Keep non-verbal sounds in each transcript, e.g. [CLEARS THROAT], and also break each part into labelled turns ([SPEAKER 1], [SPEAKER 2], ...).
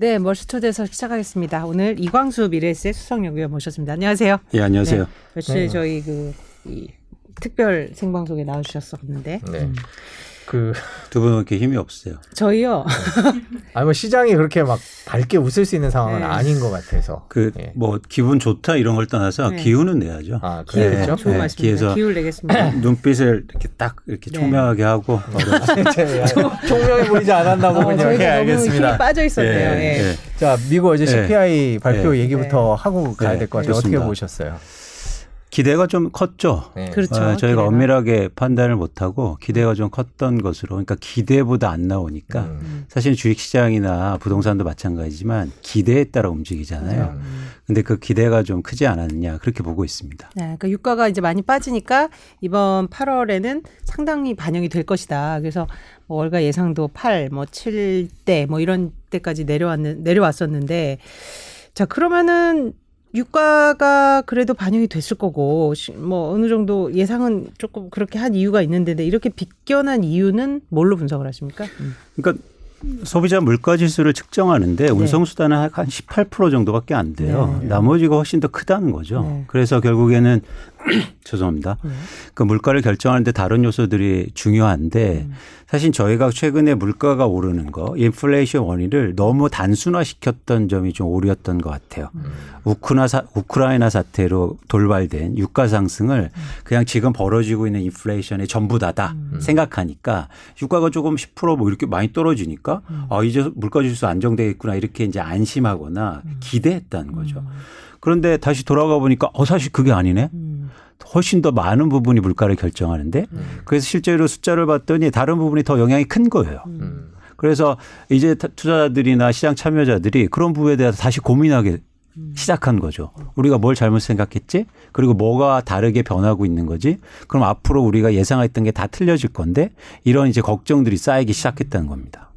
[SPEAKER 1] 네, 멀스초대에서 시작하겠습니다. 오늘 이광수 미래에셋 수석 연구위원 모셨습니다. 안녕하세요.
[SPEAKER 2] 예, 안녕하세요.
[SPEAKER 1] 네, 며칠
[SPEAKER 3] 네.
[SPEAKER 1] 저희 그, 이, 특별 생방송에 나와주셨었는데.
[SPEAKER 3] 네.
[SPEAKER 1] 음.
[SPEAKER 3] 그,
[SPEAKER 2] 두 분은 이렇게 힘이 없어요.
[SPEAKER 1] 저희요. [LAUGHS]
[SPEAKER 3] 아니, 뭐 시장이 그렇게 막 밝게 웃을 수 있는 상황은
[SPEAKER 1] 네.
[SPEAKER 3] 아닌 것 같아서.
[SPEAKER 2] 그
[SPEAKER 3] 예.
[SPEAKER 2] 뭐 기분 좋다 이런 걸 떠나서
[SPEAKER 1] 네.
[SPEAKER 2] 기운은 내야죠.
[SPEAKER 3] 아,
[SPEAKER 2] 네.
[SPEAKER 3] 그렇죠?
[SPEAKER 1] 좋은
[SPEAKER 2] 네. 기회에서
[SPEAKER 1] 기울 내겠습니다. [CLEARS THROAT]
[SPEAKER 2] 눈빛을 이렇게 딱 이렇게
[SPEAKER 1] 네.
[SPEAKER 2] 총명하게 하고 [LAUGHS]
[SPEAKER 3] 총명해 보이지 않았나
[SPEAKER 1] 어,
[SPEAKER 3] 보군요.
[SPEAKER 1] 저희가
[SPEAKER 3] 예,
[SPEAKER 1] 너무
[SPEAKER 3] 알겠습니다.
[SPEAKER 1] 힘이 빠져 있었네요.
[SPEAKER 2] 예,
[SPEAKER 1] 예.
[SPEAKER 2] 예.
[SPEAKER 3] 자, 미국 어제
[SPEAKER 2] 네.
[SPEAKER 3] CPI 발표
[SPEAKER 2] 네.
[SPEAKER 3] 얘기부터 하고 가야
[SPEAKER 2] 네,
[SPEAKER 3] 될것 같아요. 어떻게 보셨어요?
[SPEAKER 2] 기대가 좀 컸죠.
[SPEAKER 3] 네.
[SPEAKER 1] 그렇죠.
[SPEAKER 2] 어, 저희가
[SPEAKER 1] 기대가.
[SPEAKER 2] 엄밀하게 판단을 못하고 기대가 좀 컸던 것으로 그러니까 기대보다 안 나오니까
[SPEAKER 3] 음.
[SPEAKER 2] 사실 주식시장이나 부동산도 마찬가지지만 기대에 따라 움직이잖아요.
[SPEAKER 3] 음.
[SPEAKER 2] 근데 그 기대가 좀 크지 않았느냐 그렇게 보고 있습니다.
[SPEAKER 1] 네, 그러니까 유가가 이제 많이 빠지니까 이번 8월에는 상당히 반영이 될 것이다. 그래서 뭐 월가 예상도 8, 뭐 7대 뭐 이런 때까지 내려왔는 내려왔었는데 자 그러면은 유가가 그래도 반영이 됐을 거고 시- 뭐 어느 정도 예상은 조금 그렇게 한 이유가 있는데 이렇게 비껴난 이유는 뭘로 분석을 하십니까? 음.
[SPEAKER 2] 그러니까 소비자 물가 지수를 측정하는데 운송 수단은 한 18% 정도밖에 안 돼요.
[SPEAKER 1] 네.
[SPEAKER 2] 나머지가 훨씬 더 크다는 거죠.
[SPEAKER 1] 네.
[SPEAKER 2] 그래서 결국에는 [CLEARS THROAT] 죄송합니다.
[SPEAKER 1] 네.
[SPEAKER 2] 그 물가를 결정하는데 다른 요소들이 중요한데
[SPEAKER 1] 음.
[SPEAKER 2] 사실 저희가 최근에 물가가 오르는 거, 인플레이션 원인을 너무 단순화시켰던 점이 좀 오류였던 것 같아요. 우크나 사, 우크라이나 사태로 돌발된 유가 상승을 그냥 지금 벌어지고 있는 인플레이션의 전부다다 생각하니까 유가가 조금 10%뭐 이렇게 많이 떨어지니까 아 이제 물가 지수 안정되겠구나 이렇게 이제 안심하거나 기대했다는 거죠. 그런데 다시 돌아가 보니까 어 사실 그게 아니네.
[SPEAKER 1] 음.
[SPEAKER 2] 훨씬 더 많은 부분이 물가를 결정하는데 그래서 실제로 숫자를 봤더니 다른 부분이 더 영향이 큰 거예요.
[SPEAKER 3] 음.
[SPEAKER 2] 그래서 이제 타- 투자자들이나 시장 참여자들이 그런 부분에 대해서 다시 고민하게 시작한 거죠. 우리가 뭘 잘못 생각했지? 그리고 뭐가 다르게 변하고 있는 거지? 그럼 앞으로 우리가 예상했던 게 다 틀려질 건데 이런 이제 걱정들이 쌓이기 시작했다는 겁니다.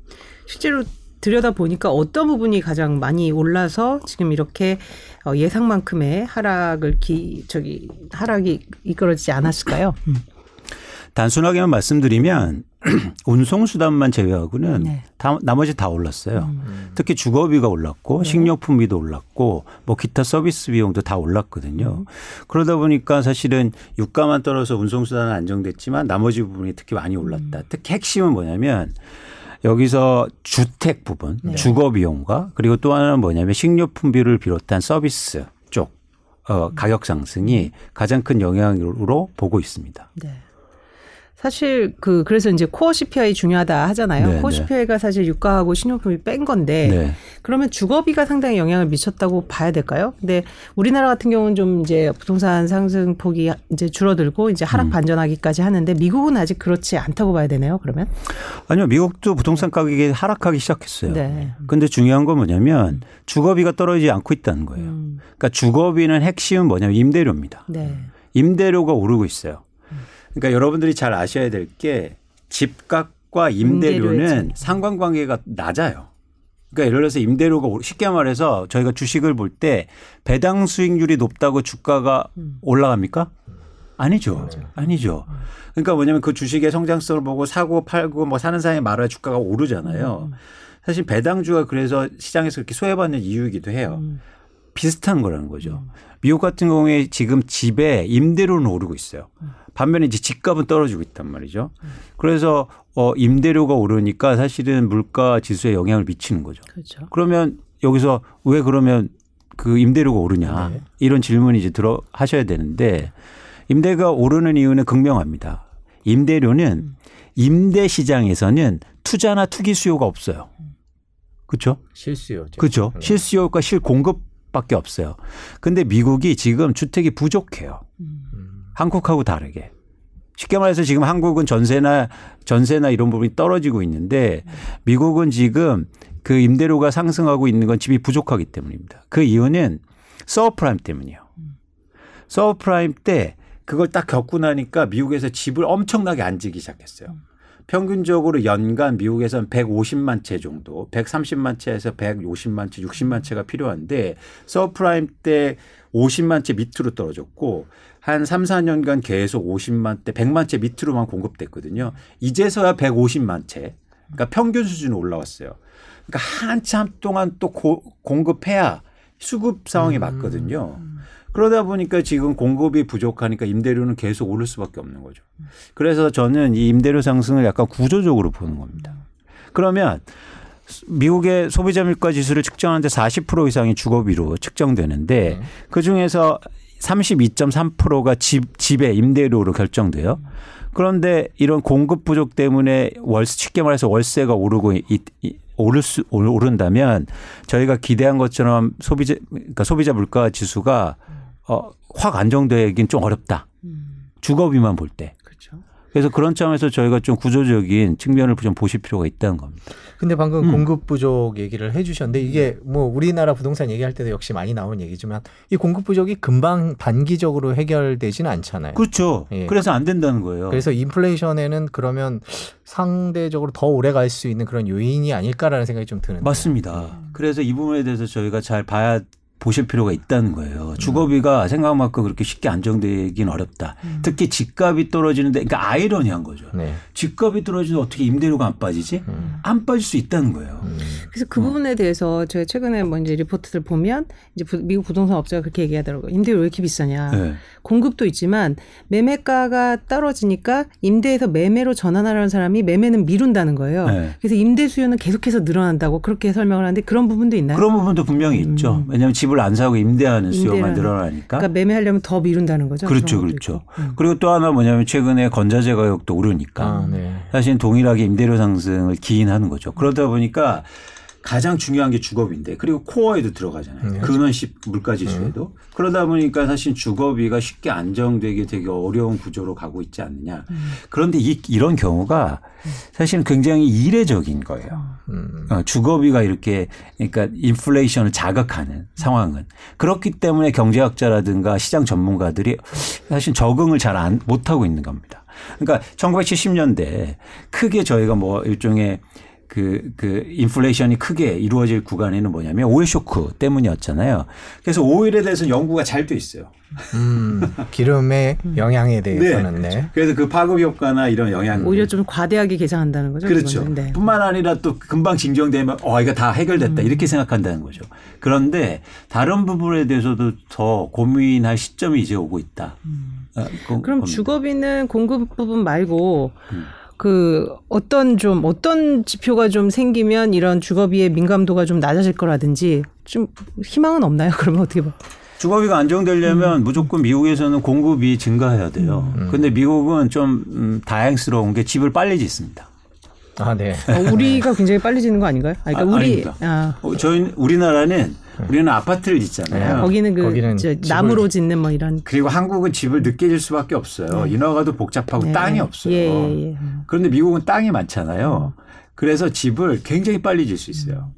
[SPEAKER 1] 실제로 들여다 보니까 어떤 부분이 가장 많이 올라서 지금 이렇게 어, 예상만큼의 하락을 기 저기 하락이 이끌어지지 않았을까요?
[SPEAKER 2] 단순하게만 말씀드리면 [CLEARS THROAT] 운송 수단만 제외하고는
[SPEAKER 1] 네.
[SPEAKER 2] 다, 나머지 다 올랐어요.
[SPEAKER 3] 음.
[SPEAKER 2] 특히 주거비가 올랐고
[SPEAKER 1] 네.
[SPEAKER 2] 식료품비도 올랐고 뭐 기타 서비스 비용도 다 올랐거든요.
[SPEAKER 1] 음.
[SPEAKER 2] 그러다 보니까 사실은 유가만 떨어서 운송 수단은 안정됐지만 나머지 부분이 특히 많이 올랐다.
[SPEAKER 1] 음.
[SPEAKER 2] 특히 핵심은 뭐냐면 여기서 주택 부분,
[SPEAKER 1] 네.
[SPEAKER 2] 주거 비용과 그리고 또 하나는 뭐냐면 식료품비를 비롯한 서비스 쪽 어,
[SPEAKER 1] 음.
[SPEAKER 2] 가격 상승이 가장 큰 영향으로 보고 있습니다.
[SPEAKER 1] 네. 사실 그 그래서 이제 코어 CPI 중요하다 하잖아요.
[SPEAKER 2] 네,
[SPEAKER 1] 코어
[SPEAKER 2] 네.
[SPEAKER 1] CPI가 사실 유가하고 식료품이 뺀 건데
[SPEAKER 2] 네.
[SPEAKER 1] 그러면 주거비가 상당히 영향을 미쳤다고 봐야 될까요? 근데 우리나라 같은 경우는 좀 이제 부동산 상승 폭이 이제 줄어들고 이제
[SPEAKER 2] 음.
[SPEAKER 1] 하락 반전하기까지 하는데 미국은 아직 그렇지 않다고 봐야 되나요? 그러면?
[SPEAKER 2] 아니요, 미국도 부동산 가격이 하락하기 시작했어요.
[SPEAKER 1] 네.
[SPEAKER 2] 근데 중요한 건 뭐냐면 주거비가 떨어지지 않고 있다는 거예요.
[SPEAKER 1] 음.
[SPEAKER 2] 그러니까 주거비는 핵심은 뭐냐면 임대료입니다.
[SPEAKER 1] 네.
[SPEAKER 2] 임대료가 오르고 있어요. 그러니까 여러분들이 잘 아셔야 될 게 집값과 임대료는. 상관관계가 낮아요. 그러니까 예를 들어서 임대료가 쉽게 말해서 저희가 주식을 볼 때 배당 수익률이 높다고 주가가
[SPEAKER 1] 음.
[SPEAKER 2] 올라갑니까? 아니죠. 아니죠. 그러니까 뭐냐면 그 주식의 성장성을 보고 사고 팔고 뭐 사는 사람이 말아야 주가가 오르잖아요.
[SPEAKER 1] 음.
[SPEAKER 2] 사실 배당주가 그래서 시장에서 그렇게 소외받는 이유이기도 해요.
[SPEAKER 1] 음.
[SPEAKER 2] 비슷한 거라는 거죠. 미국 같은 경우에 지금 집에 임대료는 오르고 있어요. 반면에 이제 집값은 떨어지고 있단 말이죠. 그래서 어 임대료가 오르니까 사실은 물가 지수에 영향을 미치는 거죠.
[SPEAKER 1] 그렇죠.
[SPEAKER 2] 그러면 여기서 왜 그러면 그 임대료가 오르냐
[SPEAKER 3] 네.
[SPEAKER 2] 이런 질문이 이제 들어 하셔야 되는데 임대가 오르는 이유는 극명합니다. 임대료는 임대 시장에서는 투자나 투기 수요가 없어요. 그렇죠?
[SPEAKER 3] 실수요죠.
[SPEAKER 2] 그렇죠.
[SPEAKER 3] 네.
[SPEAKER 2] 실수요가 실공급밖에 없어요. 근데 미국이 지금 주택이 부족해요.
[SPEAKER 1] 음.
[SPEAKER 3] 음.
[SPEAKER 2] 한국하고 다르게. 쉽게 말해서 지금 한국은 전세나 전세나 이런 부분이 떨어지고 있는데 미국은 지금 그 임대료가 상승하고 있는 건 집이 부족하기 때문입니다. 그 이유는 서브프라임 때문이에요. 서브프라임 때 그걸 딱 겪고 나니까 미국에서 집을 엄청나게 안 지기 시작했어요. 평균적으로 연간 미국에서는 150만 채 정도, 130만 채에서 150만 채, 60만 채가 필요한데 서브프라임 때 50만 채 밑으로 떨어졌고 한 3, 4년간 계속 50만 대, 100만 채 밑으로만 공급됐거든요. 이제서야 150만 채. 그러니까 평균 수준으로 올라왔어요. 그러니까 한참 동안 또 고, 공급해야 수급 상황이
[SPEAKER 3] 음.
[SPEAKER 2] 맞거든요. 그러다 보니까 지금 공급이 부족하니까 임대료는 계속 오를 수밖에 없는 거죠. 그래서 저는 이 임대료 상승을 약간 구조적으로 보는 겁니다. 그러면 미국의 소비자 물가 지수를 측정하는데 40% 이상이 주거비로 측정되는데
[SPEAKER 3] 네.
[SPEAKER 2] 그 중에서 32.3%가 집, 집의 임대료로 결정돼요. 그런데 이런 공급 부족 때문에 월세 쉽게 말해서 월세가 오르고 이, 이, 오를 수 올- 오른다면 저희가 기대한 것처럼 소비자 그러니까 소비자 물가 지수가 어, 확 안정되긴 좀 어렵다.
[SPEAKER 1] 음,
[SPEAKER 2] 주거비만 볼 때.
[SPEAKER 1] 그렇죠.
[SPEAKER 2] 그래서 그런 점에서 저희가 좀 구조적인 측면을 좀 보실 필요가 있다는 겁니다.
[SPEAKER 3] 근데 방금
[SPEAKER 2] 음.
[SPEAKER 3] 공급 부족 얘기를 해주셨는데 이게 뭐 우리나라 부동산 얘기할 때도 역시 많이 나오는 얘기지만 이 공급 부족이 금방 단기적으로 해결되지는 않잖아요.
[SPEAKER 2] 그렇죠.
[SPEAKER 3] 예.
[SPEAKER 2] 그래서 안 된다는 거예요.
[SPEAKER 3] 그래서 인플레이션에는 그러면 상대적으로 더 오래 갈 수 있는 그런 요인이 아닐까라는 생각이 좀 드는데.
[SPEAKER 2] 맞습니다. 그래서 이 부분에 대해서 저희가 잘 봐야 보실 필요가 있다는 거예요. 주거비가 생각만큼 그렇게 쉽게 안정되긴 어렵다. 특히 집값이 떨어지는데, 그러니까 아이러니한 거죠.
[SPEAKER 3] 네.
[SPEAKER 2] 집값이 떨어지는데 어떻게 임대료가 안 빠지지?
[SPEAKER 3] 음.
[SPEAKER 2] 안 빠질 수 있다는 거예요.
[SPEAKER 3] 음.
[SPEAKER 1] 그래서 그 부분에 대해서 제가 최근에 뭐 이제 리포트를 보면 이제 부- 미국 부동산 업체가 그렇게 얘기하더라고요. 임대료 왜 이렇게 비싸냐.
[SPEAKER 2] 네.
[SPEAKER 1] 공급도 있지만 매매가가 떨어지니까 임대에서 매매로 전환하려는 사람이 매매는 미룬다는 거예요.
[SPEAKER 2] 네.
[SPEAKER 1] 그래서 임대 수요는 계속해서 늘어난다고 그렇게 설명을 하는데 그런 부분도 있나요?
[SPEAKER 2] 그런 부분도 분명히 있죠. 왜냐하면 집을 안 사고 임대하는 수요만
[SPEAKER 1] 음. 임대라는-
[SPEAKER 2] 늘어나니까.
[SPEAKER 1] 그러니까 매매하려면 더 미룬다는 거죠.
[SPEAKER 2] 그렇죠, 그렇죠.
[SPEAKER 1] 음.
[SPEAKER 2] 그리고 또 하나 뭐냐면 최근에 건자재 가격도 오르니까
[SPEAKER 3] 아, 네.
[SPEAKER 2] 사실 동일하게 임대료 상승을 기인하는 거죠. 그러다 보니까 가장 중요한 게 주거비인데 그리고 코어에도 들어가잖아요.
[SPEAKER 3] 네.
[SPEAKER 2] 근원시 물가 지수에도 그러다 보니까 사실 주거비가 쉽게 안정되기 되게 어려운 구조로 가고 있지 않느냐. 그런데 이, 이런 경우가 사실은 굉장히 이례적인 거예요.
[SPEAKER 3] 음.
[SPEAKER 2] 어, 주거비가 이렇게 그러니까 인플레이션을 자극하는 상황은 그렇기 때문에 경제학자라든가 시장 전문가들이 사실 적응을 잘 안 못하고 있는 겁니다. 그러니까 1970년대 크게 저희가 뭐 일종의 그, 그, 인플레이션이 크게 이루어질 구간에는 뭐냐면 오일 쇼크 때문이었잖아요. 그래서 오일에 대해서 연구가 잘 돼 있어요.
[SPEAKER 3] 음. 기름의 영향에 대해서는 네.
[SPEAKER 2] 그래서 그 파급 효과나 이런 영향.
[SPEAKER 1] 오히려 좀 과대하게 계산한다는 거죠.
[SPEAKER 2] 그렇죠.
[SPEAKER 1] 네.
[SPEAKER 2] 뿐만 아니라 또 금방 진정되면 어 이거 다 해결됐다
[SPEAKER 1] 음.
[SPEAKER 2] 이렇게 생각한다는 거죠. 그런데 다른 부분에 대해서도 더 고민할 시점이 이제 오고 있다. 어, 그-
[SPEAKER 1] 음. 그럼
[SPEAKER 2] 겁니다.
[SPEAKER 1] 주거비는 공급 부분 말고
[SPEAKER 2] 음.
[SPEAKER 1] 그 어떤 좀 어떤 지표가 좀 생기면 이런 주거비의 민감도가 좀 낮아질 거라든지 좀 희망은 없나요? [LAUGHS] 그러면 어떻게 봐?
[SPEAKER 2] 주거비가 안정되려면
[SPEAKER 1] 음.
[SPEAKER 2] 무조건 미국에서는 공급이 증가해야 돼요.
[SPEAKER 3] 음.
[SPEAKER 2] 근데 미국은 좀 음, 다행스러운 게 집을 빨리 짓습니다.
[SPEAKER 3] 아, 네.
[SPEAKER 1] 어, 우리가 굉장히 빨리 지는 거 아닌가요? 아, 그러니까
[SPEAKER 2] 아,
[SPEAKER 1] 우리
[SPEAKER 2] 아닙니다.
[SPEAKER 1] 아,
[SPEAKER 2] 어, 저희 우리나라는 우리는 아파트를 짓잖아요.
[SPEAKER 3] 네.
[SPEAKER 1] 거기는 그
[SPEAKER 3] 거기는
[SPEAKER 1] 저 나무로 짓는 뭐 이런
[SPEAKER 2] 그리고 한국은 집을 늦게 질 수밖에 없어요. 인허가도 복잡하고
[SPEAKER 1] 네.
[SPEAKER 2] 땅이 없어요.
[SPEAKER 1] 예, 예, 예. 음.
[SPEAKER 2] 그런데 미국은 땅이 많잖아요. 그래서 집을 굉장히 빨리 질 수 있어요.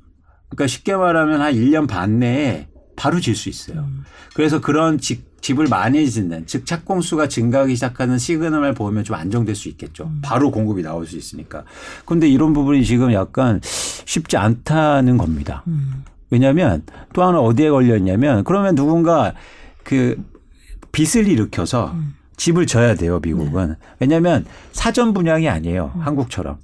[SPEAKER 2] 그러니까 쉽게 말하면 한 1년 반 내에 바로 질 수 있어요. 그래서 그런 집, 집을 많이 짓는, 즉 착공수가 증가하기 시작하는 시그널을 보면 좀 안정될 수 있겠죠. 바로 공급이 나올 수 있으니까. 그런데 이런 부분이 지금 약간 쉽지 않다는 겁니다. 왜냐하면 또 하나 어디에 걸렸냐면 그러면 누군가 그 빚을 일으켜서 집을 져야 돼요, 미국은. 왜냐하면 사전 분양이 아니에요, 한국처럼.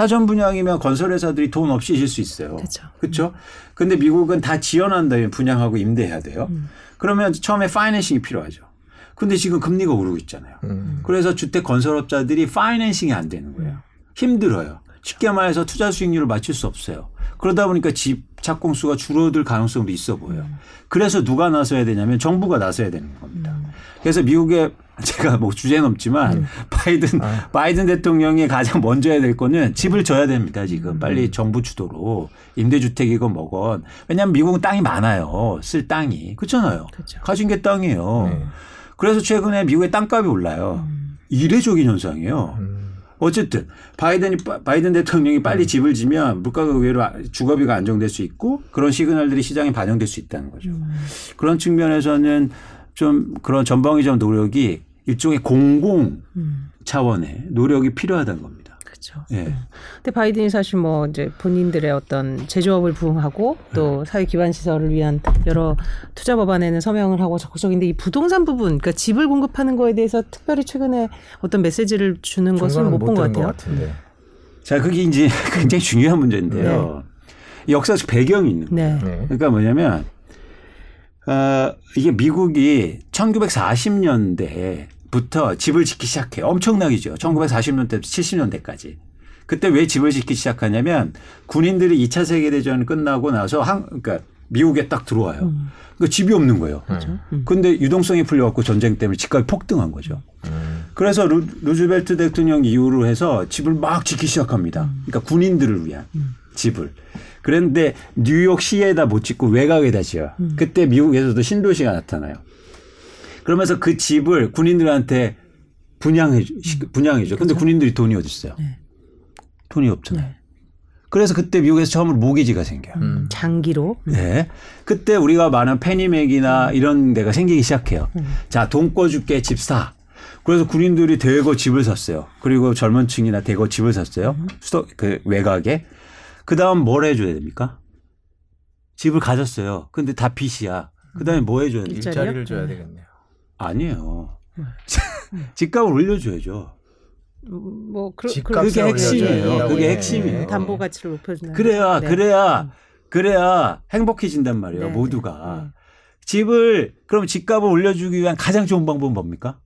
[SPEAKER 2] 사전 분양이면 건설회사들이 돈 없이 질 수 있어요.
[SPEAKER 1] 그렇죠.
[SPEAKER 2] 그렇죠? 근데 미국은 다 지어난 다음에 분양하고 임대해야 돼요. 그러면 처음에 파이낸싱이 필요하죠. 근데 지금 금리가 오르고 있잖아요.
[SPEAKER 3] 음.
[SPEAKER 2] 그래서 주택 건설업자들이 파이낸싱이 안 되는 거예요. 힘들어요. 쉽게 말해서 투자 수익률을 맞출 수 없어요. 그러다 보니까 집 착공수가 줄어들 가능성도 있어 보여요. 그래서 누가 나서야 되냐면 정부가 나서야 되는 겁니다. 그래서 미국의 제가 뭐 주제는 없지만 바이든 바이든 대통령이 가장 먼저 해야 될 거는 집을 줘야 됩니다. 지금 빨리 정부 주도로 임대주택이건 뭐건 왜냐하면 미국은 땅이 많아요. 쓸 땅이 그렇잖아요.
[SPEAKER 1] 그렇죠.
[SPEAKER 2] 가진 게 땅이에요.
[SPEAKER 3] 네.
[SPEAKER 2] 그래서 최근에 미국의 땅값이 올라요. 이례적인 현상이에요.
[SPEAKER 3] 음.
[SPEAKER 2] 어쨌든 바이든이 바이든 대통령이 빨리 집을 지면 물가가 의외로 주거비가 안정될 수 있고 그런 시그널들이 시장에 반영될 수 있다는 거죠. 그런 측면에서는 좀 그런 전방위적 노력이 일종의 공공
[SPEAKER 1] 음.
[SPEAKER 2] 차원의 노력이 필요하다는 겁니다.
[SPEAKER 1] 그렇죠.
[SPEAKER 2] 예.
[SPEAKER 1] 근데 바이든이 사실 뭐 이제 본인들의 어떤 제조업을 부흥하고 또 사회 기반 시설을 위한 여러 투자 법안에는 서명을 하고 적극적인데 이 부동산 부분, 그러니까 집을 공급하는 거에 대해서 특별히 최근에 어떤 메시지를 주는 것은 못 본 것 같아요.
[SPEAKER 3] 같은데.
[SPEAKER 2] 자, 그게 이제 [LAUGHS] 굉장히 중요한 문제인데요. 역사적 배경이 있는 거예요.
[SPEAKER 1] 네.
[SPEAKER 3] 네.
[SPEAKER 2] 그러니까 뭐냐면 어, 이게 미국이 1940년대 부터 집을 짓기 시작해요. 엄청나게죠. 1940년대부터 70년대까지. 그때 왜 집을 짓기 시작하냐면 군인들이 2차 세계대전 끝나고 나서 한, 그러니까 미국에 딱 들어와요.
[SPEAKER 1] 음.
[SPEAKER 2] 그러니까 집이 없는 거예요.
[SPEAKER 3] 음.
[SPEAKER 2] 근데 유동성이 풀려갖고 전쟁 때문에 집값이 폭등한 거죠.
[SPEAKER 3] 음.
[SPEAKER 2] 그래서 루, 루즈벨트 대통령 이후로 해서 집을 막 짓기 시작합니다. 그러니까 군인들을 위한 집을. 그런데 뉴욕 시에다 못 짓고 외곽에다 지어요. 그때 미국에서도 신도시가 나타나요. 그러면서 그 집을 군인들한테 분양해 주- 시- 분양해 줘. 근데 군인들이 돈이 어디 있어요?
[SPEAKER 1] 네.
[SPEAKER 2] 돈이 없잖아요. 그래서 그때 미국에서 처음으로 모기지가 생겨요.
[SPEAKER 3] 음.
[SPEAKER 1] 장기로.
[SPEAKER 2] 네. 그때 우리가 많은 페니맥이나 이런 데가 생기기 시작해요. 자, 돈 꿔줄게 집 사. 그래서 군인들이 대거 집을 샀어요. 그리고 젊은 층이나 대거 집을 샀어요. 수도, 그 외곽에. 그 다음 뭘 해줘야 됩니까? 집을 가졌어요. 근데 다 빚이야. 그 다음에 뭐 해줘야?
[SPEAKER 1] 일자리요?
[SPEAKER 3] 일자리를 줘야
[SPEAKER 1] 네.
[SPEAKER 3] 되겠네요.
[SPEAKER 2] 아니에요. [LAUGHS] 집값을 올려줘야죠.
[SPEAKER 1] 음, 뭐 그,
[SPEAKER 3] 집값을
[SPEAKER 2] 그게 핵심이에요.
[SPEAKER 3] 올려줘야
[SPEAKER 2] 그게
[SPEAKER 3] 된다고
[SPEAKER 2] 핵심이에요.
[SPEAKER 3] 해.
[SPEAKER 1] 담보 가치를 높여주는.
[SPEAKER 2] 그래야,
[SPEAKER 1] 네.
[SPEAKER 2] 그래야, 그래야 행복해진단 말이에요.
[SPEAKER 1] 네,
[SPEAKER 2] 모두가.
[SPEAKER 1] 네.
[SPEAKER 2] 집을 그럼 집값을 올려주기 위한 가장 좋은 방법은 뭡니까?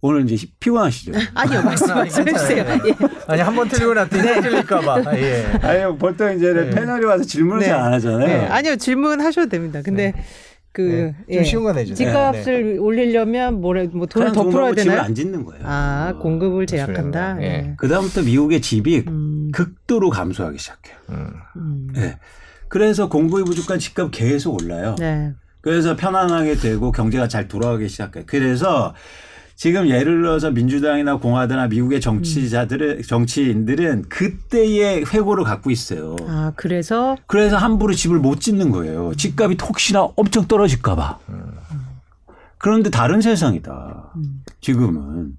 [SPEAKER 2] 오늘 이제 피곤하시죠? [LAUGHS]
[SPEAKER 1] 아니요 말씀 말씀해 주세요. 예.
[SPEAKER 3] 아니 한 번 틀리고 났더니 또 틀릴까봐. [LAUGHS] 예.
[SPEAKER 2] 아니 보통 이제
[SPEAKER 3] 네.
[SPEAKER 2] 패널이 와서 질문을
[SPEAKER 1] 네.
[SPEAKER 2] 잘안 하잖아요.
[SPEAKER 1] 네. 아니요 질문하셔도 됩니다. 근데 그
[SPEAKER 3] 네. 좀
[SPEAKER 1] 예.
[SPEAKER 3] 쉬운 거 내주세요.
[SPEAKER 1] 집값을 올리려면 뭐래 뭐 돈을
[SPEAKER 2] 더돈
[SPEAKER 1] 풀어야 되나요?
[SPEAKER 2] 안 짓는 거예요.
[SPEAKER 1] 아 공급을 제약한다.
[SPEAKER 3] 예.
[SPEAKER 1] 예.
[SPEAKER 2] 그 다음부터 미국의 집이
[SPEAKER 1] 음,
[SPEAKER 2] 극도로 감소하기 시작해요.
[SPEAKER 3] 음.
[SPEAKER 1] 음.
[SPEAKER 2] 네. 그래서 공급이 부족한 집값 계속 올라요.
[SPEAKER 1] 네.
[SPEAKER 2] 그래서 편안하게 되고 경제가 잘 돌아가기 시작해 요. 그래서 지금 예를 들어서 민주당이나 공화당이나 미국의 정치자들은 정치인들은 그때의 회고를 갖고 있어요.
[SPEAKER 1] 아 그래서
[SPEAKER 2] 그래서 함부로 집을 못 짓는 거예요. 집값이 혹시나 엄청 떨어질까봐. 그런데 다른 세상이다.
[SPEAKER 1] 음.
[SPEAKER 2] 지금은.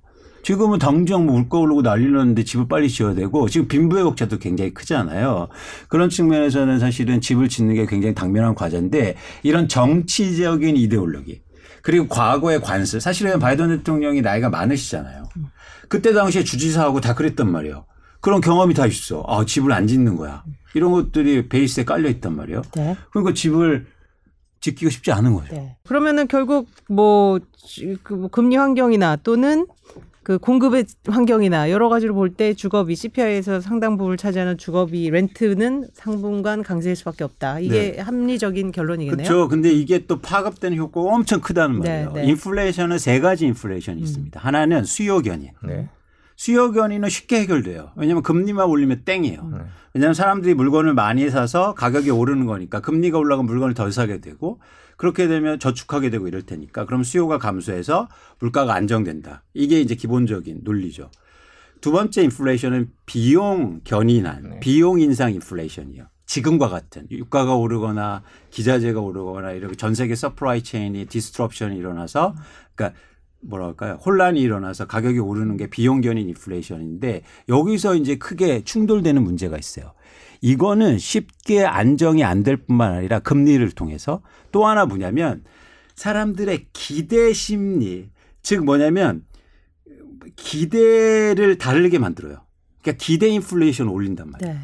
[SPEAKER 2] 지금은 당장 뭐 물가 오르고 난리 났는데 집을 빨리 지어야 되고 지금 빈부의 격차도 굉장히 크잖아요. 그런 측면에서는 사실은 집을 짓는 게 굉장히 당면한 과제인데 이런 정치적인 이데올로기 그리고 과거의 관습 사실은 바이든 대통령이 나이가 많으시잖아요. 그때 당시에 주지사하고 다 그랬단 말이에요. 그런 경험이 다 있어. 아, 집을 안 짓는 거야. 이런 것들이 베이스에 깔려 있단 말이에요.
[SPEAKER 1] 네.
[SPEAKER 2] 그러니까 집을 짓기가 쉽지 않은 거죠.
[SPEAKER 1] 네. 그러면은 결국 뭐, 지- 그뭐 금리 환경이나 또는 그 공급의 환경이나 여러 가지로 볼 때 주거비 CPI에서 상당 부분을 차지하는 주거비 렌트는 상분간 강세일 수밖에 없다. 이게 합리적인 결론이겠네요.
[SPEAKER 2] 그렇죠. 근데 이게 또 파급되는 효과가 엄청 크다는
[SPEAKER 1] 네,
[SPEAKER 2] 말이에요.
[SPEAKER 1] 네.
[SPEAKER 2] 인플레이션은 세 가지 인플레이션이 있습니다. 하나는 수요 견인.
[SPEAKER 3] 네.
[SPEAKER 2] 수요 견인은 쉽게 해결돼요. 왜냐하면 금리만 올리면 땡이에요.
[SPEAKER 3] 네.
[SPEAKER 2] 왜냐하면 사람들이 물건을 많이 사서 가격이 오르는 거니까 금리가 올라가면 물건을 덜 사게 되고 그렇게 되면 저축하게 되고 이럴 테니까 그럼 수요가 감소해서 물가가 안정된다. 이게 이제 기본적인 논리죠. 두 번째 인플레이션은 비용 견인한
[SPEAKER 3] 네.
[SPEAKER 2] 비용 인상 인플레이션이요. 지금과 같은 유가가 오르거나 기자재가 오르거나 이렇게 전 세계 supply chain이 disruption이 일어나서 그러니까 뭐랄까요 혼란이 일어나서 가격이 오르는 게 비용 견인 인플레이션인데 여기서 이제 크게 충돌되는 문제가 있어요. 이거는 쉽게 안정이 안 될 뿐만 아니라 금리를 통해서 또 하나 뭐냐면 사람들의 기대 심리 즉 뭐냐면 기대를 다르게 만들어요. 그러니까 기대 인플레이션을 올린단 말이에요.
[SPEAKER 1] 네.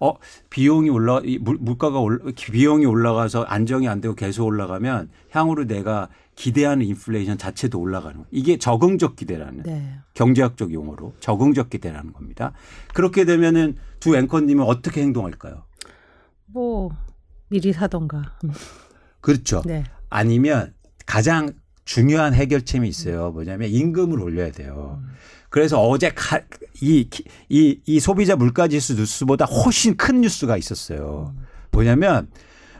[SPEAKER 2] 어 비용이 올라 물가가 올라 비용이 올라가서 안정이 안 되고 계속 올라가면 향후로 내가 기대하는 인플레이션 자체도 올라가는. 이게 적응적 기대라는
[SPEAKER 1] 네.
[SPEAKER 2] 경제학적 용어로 적응적 기대라는 겁니다. 그렇게 되면은 두 앵커님은 어떻게 행동할까요?
[SPEAKER 1] 뭐 미리 사던가. 음.
[SPEAKER 2] 그렇죠.
[SPEAKER 1] 네.
[SPEAKER 2] 아니면 가장 중요한 해결책이 있어요. 뭐냐면 임금을 올려야 돼요. 그래서 어제 가, 이, 이, 이 소비자 물가 지수 뉴스보다 훨씬 큰 뉴스가 있었어요. 뭐냐면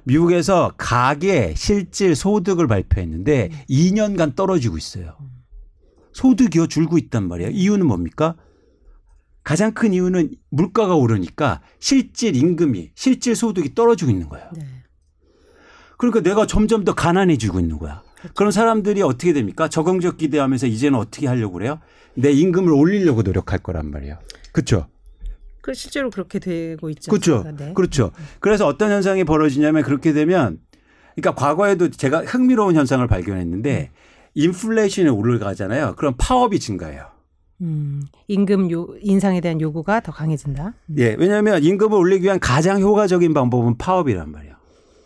[SPEAKER 2] 미국에서 가계 실질 소득을 발표했는데 2년간 떨어지고 있어요. 소득이요 줄고 있단 말이에요. 이유는 뭡니까? 가장 큰 이유는 물가가 오르니까 실질 임금이 실질 소득이 떨어지고 있는 거예요.
[SPEAKER 1] 네.
[SPEAKER 2] 그러니까 내가 점점 더 가난해지고 있는 거야. 그럼 사람들이 어떻게 됩니까? 적응적 기대하면서 이제는 어떻게 하려고 그래요? 내 임금을 올리려고 노력할 거란 말이에요. 그렇죠?
[SPEAKER 1] 그 실제로 그렇게 되고 있죠.
[SPEAKER 2] 그렇죠.
[SPEAKER 1] 네.
[SPEAKER 2] 그렇죠. 그래서 어떤 현상이 벌어지냐면 그렇게 되면 그러니까 과거에도 제가 흥미로운 현상을 발견했는데 인플레이션이 올라가잖아요. 그럼 파업이 증가해요.
[SPEAKER 1] 음, 임금 요, 인상에 대한 요구가 더 강해진다.
[SPEAKER 2] 예, 왜냐하면 임금을 올리기 위한 가장 효과적인 방법은 파업이란 말이에요.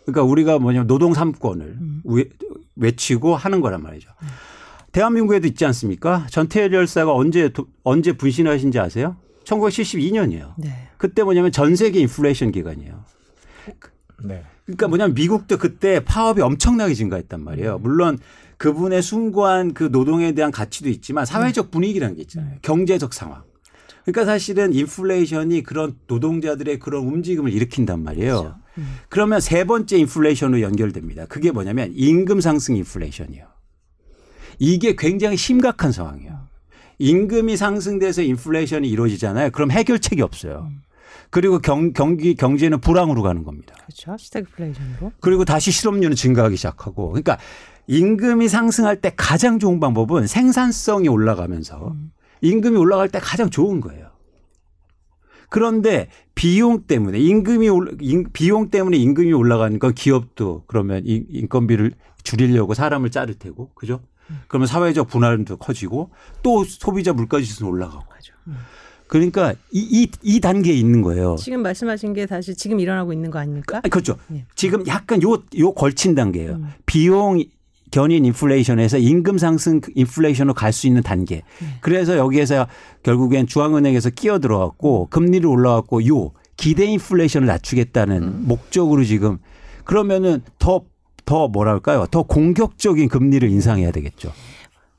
[SPEAKER 2] 그러니까 우리가 뭐냐면 노동 3권을
[SPEAKER 1] 음.
[SPEAKER 2] 외치고 하는 거란 말이죠. 대한민국에도 있지 않습니까? 전태일 열사가 언제 도- 언제 분신하신지 아세요? 1972년이에요.
[SPEAKER 1] 네.
[SPEAKER 2] 그때 뭐냐면 전 세계 인플레이션 기간이에요.
[SPEAKER 3] 네.
[SPEAKER 2] 그러니까 뭐냐면 미국도 그때 파업이 엄청나게 증가했단 말이에요. 물론 그분의 숭고한 그 노동에 대한 가치도 있지만 사회적 분위기라는 게 있잖아요. 경제적 상황. 그러니까 사실은 인플레이션이 그런 노동자들의 그런 움직임을 일으킨단 말이에요. 그러면 세 번째 인플레이션으로 연결됩니다. 그게 뭐냐면 임금 상승 인플레이션이에요. 이게 굉장히 심각한 상황이에요. 임금이 상승돼서 인플레이션이 이루어지잖아요. 그럼 해결책이 없어요. 그리고 경, 경기 경제는 불황으로 가는 겁니다.
[SPEAKER 1] 그렇죠. 스태그플레이션으로.
[SPEAKER 2] 그리고 다시 실업률은 증가하기 시작하고 그러니까 임금이 상승할 때 가장 좋은 방법은 생산성이 올라가면서 임금이 올라갈 때 가장 좋은 거예요. 그런데 비용 때문에 임금이 올- 임- 비용 때문에 임금이 올라가는 건 기업도 그러면 인- 인건비를 줄이려고 사람을 자를 테고 그죠? 그러면 사회적 불안도 커지고 또 소비자 물가 지수는 올라가고
[SPEAKER 1] 맞아.
[SPEAKER 2] 그러니까 이, 이, 이 단계에 있는 거예요.
[SPEAKER 1] 지금 말씀하신 게 사실 지금 일어나고 있는 거 아닙니까?
[SPEAKER 2] 아니, 그렇죠.
[SPEAKER 1] 예.
[SPEAKER 2] 지금 약간 요, 요 걸친 단계예요.
[SPEAKER 1] 음.
[SPEAKER 2] 비용 견인 인플레이션에서 임금 상승 인플레이션으로 갈 수 있는 단계.
[SPEAKER 1] 네.
[SPEAKER 2] 그래서 여기에서 결국엔 중앙은행에서 끼어 들어왔고 금리를 올라왔고 요 기대 인플레이션을 낮추겠다는
[SPEAKER 1] 음.
[SPEAKER 2] 목적으로 지금 그러면은 더, 더 뭐랄까요? 더 공격적인 금리를 인상해야 되겠죠.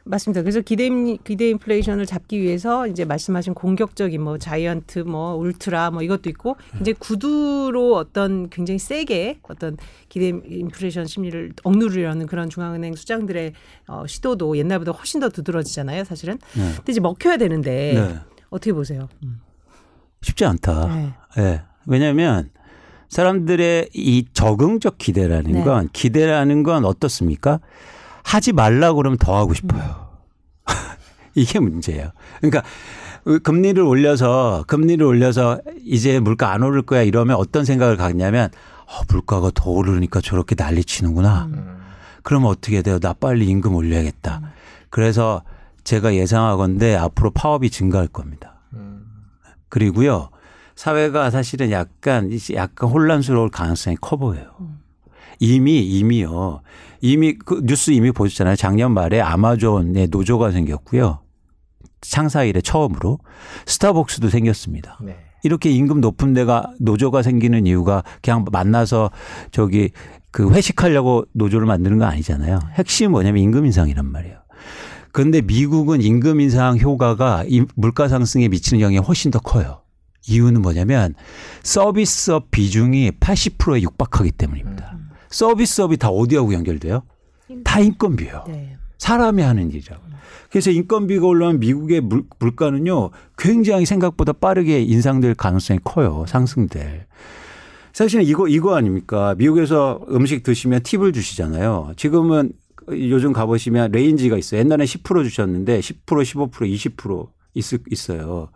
[SPEAKER 1] 맞습니다. 그래서 기대 인- 기대 인플레이션을 잡기 위해서 이제 말씀하신 공격적인 뭐 자이언트 뭐 울트라 뭐 이것도 있고 이제 구두로 어떤 굉장히 세게 어떤 기대 인플레이션 심리를 억누르려는 그런 중앙은행 수장들의 어, 시도도 옛날보다 훨씬 더 두드러지잖아요, 사실은.
[SPEAKER 2] 네.
[SPEAKER 1] 근데 이제 먹혀야 되는데
[SPEAKER 2] 네.
[SPEAKER 1] 어떻게 보세요?
[SPEAKER 2] 쉽지 않다.
[SPEAKER 1] 네.
[SPEAKER 2] 예. 왜냐하면 사람들의 이 적응적 기대라는
[SPEAKER 1] 네.
[SPEAKER 2] 건 기대라는 건 어떻습니까? 하지 말라고 그러면 더 하고 싶어요. [LAUGHS] 이게 문제예요. 그러니까 금리를 올려서 금리를 올려서 이제 물가 안 오를 거야 이러면 어떤 생각을 갖냐면 어, 물가가 더 오르니까 저렇게 난리 치는구나.
[SPEAKER 3] 음.
[SPEAKER 2] 그러면 어떻게 돼요? 나 빨리 임금 올려야겠다. 그래서 제가 예상하건대 앞으로 파업이 증가할 겁니다.
[SPEAKER 3] 음.
[SPEAKER 2] 그리고요 사회가 사실은 약간 약간 혼란스러울 가능성이 커 보여요. 이미 이미요 이미 그 뉴스 이미 보셨잖아요. 작년 말에 아마존에 노조가 생겼고요. 창사 이래 처음으로 스타벅스도 생겼습니다.
[SPEAKER 3] 네.
[SPEAKER 2] 이렇게 임금 높은 데가 노조가 생기는 이유가 그냥 만나서 저기 그 회식하려고 노조를 만드는 거 아니잖아요. 핵심은 뭐냐면 임금 인상이란 말이에요. 그런데 미국은 임금 인상 효과가 이 물가 상승에 미치는 영향이 훨씬 더 커요. 이유는 뭐냐면 서비스업 비중이 80%에 육박하기 때문입니다. 서비스업이 다 어디하고 연결돼요? 다 인건비예요.
[SPEAKER 1] 네.
[SPEAKER 2] 사람이 하는 일이라고. 그래서 인건비가 올라오면 미국의 물, 물가는요 굉장히 생각보다 빠르게 인상될 가능성이 커요. 상승될. 사실은 이거 이거 아닙니까? 미국에서 음식 드시면 팁을 주시잖아요. 지금은 요즘 가보시면 range가 있어요. 옛날에 10% 주셨는데 10% 15% 20% 있을 있어요.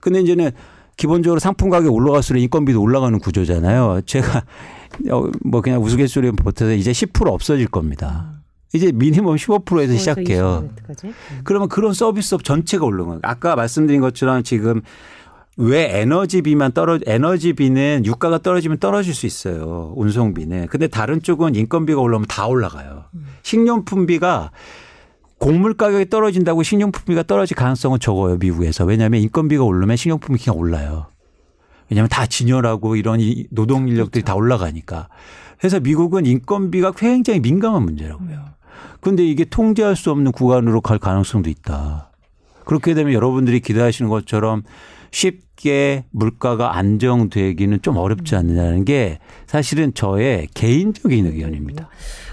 [SPEAKER 2] 근데 이제는 기본적으로 상품 가격 올라갈수록 인건비도 올라가는 구조잖아요. 제가 [LAUGHS] 어, 뭐 그냥 우스갯소리 보태서 이제 10% 없어질 겁니다. 이제 미니멈 15%에서 시작해요.
[SPEAKER 1] 20%까지.
[SPEAKER 2] 그러면 그런 서비스업 전체가 올라가는 거예요. 아까 말씀드린 것처럼 지금 왜 에너지비만 떨어 에너지비는 유가가 떨어지면 떨어질 수 있어요. 운송비는. 근데 다른 쪽은 인건비가 올라오면 다 올라가요. 식료품비가 곡물 가격이 떨어진다고 식료품비가 떨어질 가능성은 적어요. 미국에서. 왜냐하면 인건비가 오르면 식료품이 그냥 올라요. 왜냐하면 다 진열하고 이런 이 노동 인력들이 다 올라가니까. 그래서 미국은 인건비가 굉장히 민감한 문제라고요. 근데 이게 통제할 수 없는 구간으로 갈 가능성도 있다. 그렇게 되면 여러분들이 기대하시는 것처럼 쉽 게 물가가 안정되기는 좀 어렵지 않느냐는 게 사실은 저의 개인적인 의견입니다.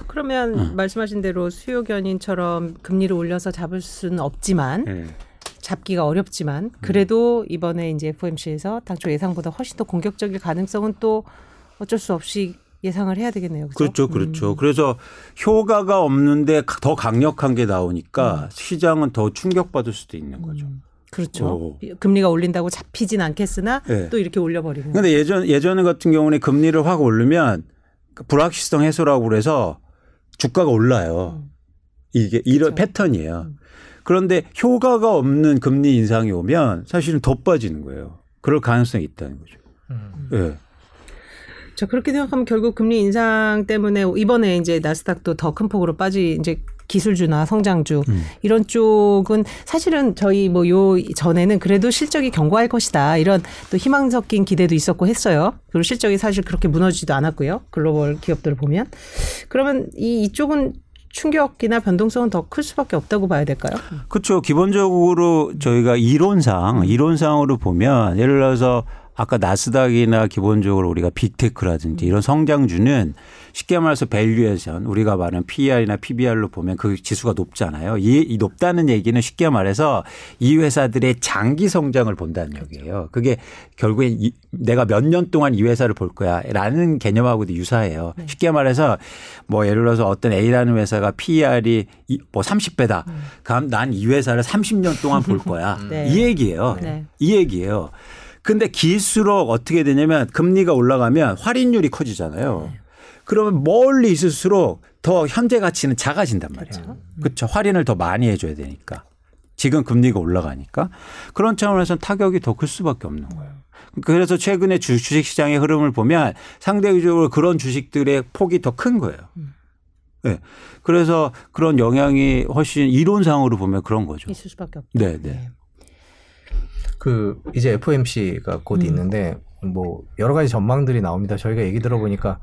[SPEAKER 1] 그러면
[SPEAKER 2] 음.
[SPEAKER 1] 말씀하신 대로 수요 견인처럼 금리를 올려서 잡을 수는 없지만
[SPEAKER 2] 네.
[SPEAKER 1] 잡기가 어렵지만 그래도 이번에 이제 FOMC에서 당초 예상보다 훨씬 더 공격적일 가능성은 또 어쩔 수 없이 예상을 해야 되겠네요. 그렇죠?
[SPEAKER 2] 그렇죠, 그렇죠. 그래서 효과가 없는데 더 강력한 게 나오니까 시장은 더 충격받을 수도 있는 거죠.
[SPEAKER 1] 음, 그렇죠.
[SPEAKER 2] 오.
[SPEAKER 1] 금리가 올린다고 잡히진 않겠으나
[SPEAKER 2] 네.
[SPEAKER 1] 또 이렇게 올려버리면
[SPEAKER 2] 근데 예전 예전 같은 경우는 금리를 확 올리면 그 불확실성 해소라고 그래서 주가가 올라요. 이게 이런
[SPEAKER 1] 그렇죠.
[SPEAKER 2] 패턴이에요. 그런데 효과가 없는 금리 인상이 오면 사실은 더 빠지는 거예요. 그럴 가능성이 있다는 거죠.
[SPEAKER 3] 음.
[SPEAKER 2] 예.
[SPEAKER 1] 자 그렇게 생각하면 결국 금리 인상 때문에 이번에 이제 나스닥도 더 큰 폭으로 빠지 이제 기술주나 성장주
[SPEAKER 2] 음.
[SPEAKER 1] 이런 쪽은 사실은 저희 뭐 요 전에는 그래도 실적이 견고할 것이다 이런 또 희망 섞인 기대도 있었고 했어요. 그리고 실적이 사실 그렇게 무너지지도 않았고요. 글로벌 기업들을 보면 그러면 이 이쪽은 충격이나 변동성은 더 클 수밖에 없다고 봐야 될까요?
[SPEAKER 2] 그렇죠. 기본적으로 저희가 이론상 이론상으로 보면 예를 들어서 아까 나스닥이나 기본적으로 우리가 빅테크라든지 이런 성장주는 쉽게 말해서 밸류에이션 우리가 말하는 PER이나 PBR로 보면 그 지수가 높잖아요. 이, 이 높다는 얘기는 쉽게 말해서 이 회사들의 장기 성장을 본다는 얘기예요. 그게 결국에 이, 내가 몇 년 동안 이 회사를 볼 거야라는 개념하고도 유사해요. 쉽게 말해서 뭐 예를 들어서 어떤 A라는 회사가 PER이 뭐 30배다. 그럼 난 이 회사를 30년 동안 볼 거야. [LAUGHS]
[SPEAKER 1] 네.
[SPEAKER 2] 이 얘기예요.
[SPEAKER 1] 네.
[SPEAKER 2] 이 얘기예요. 근데 길수록 어떻게 되냐면 금리가 올라가면 할인율이 커지잖아요. 그러면 멀리 있을수록 더 현재 가치는 작아진단 말이에요. 그렇죠. 할인을 더 많이 해줘야 되니까. 지금 금리가 올라가니까 그런 차원에서는 타격이 더 클 수밖에 없는 거예요. 그래서 최근에 주, 주식 시장의 흐름을 보면 상대적으로 그런 주식들의 폭이 더 큰 거예요. 네. 그래서 그런 영향이 훨씬 이론상으로 보면 그런 거죠.
[SPEAKER 1] 있을 수밖에 없다.
[SPEAKER 2] 네, 네.
[SPEAKER 3] 그 이제 FOMC가 곧
[SPEAKER 1] 음.
[SPEAKER 3] 있는데 뭐 여러 가지 전망들이 나옵니다. 저희가 얘기 들어보니까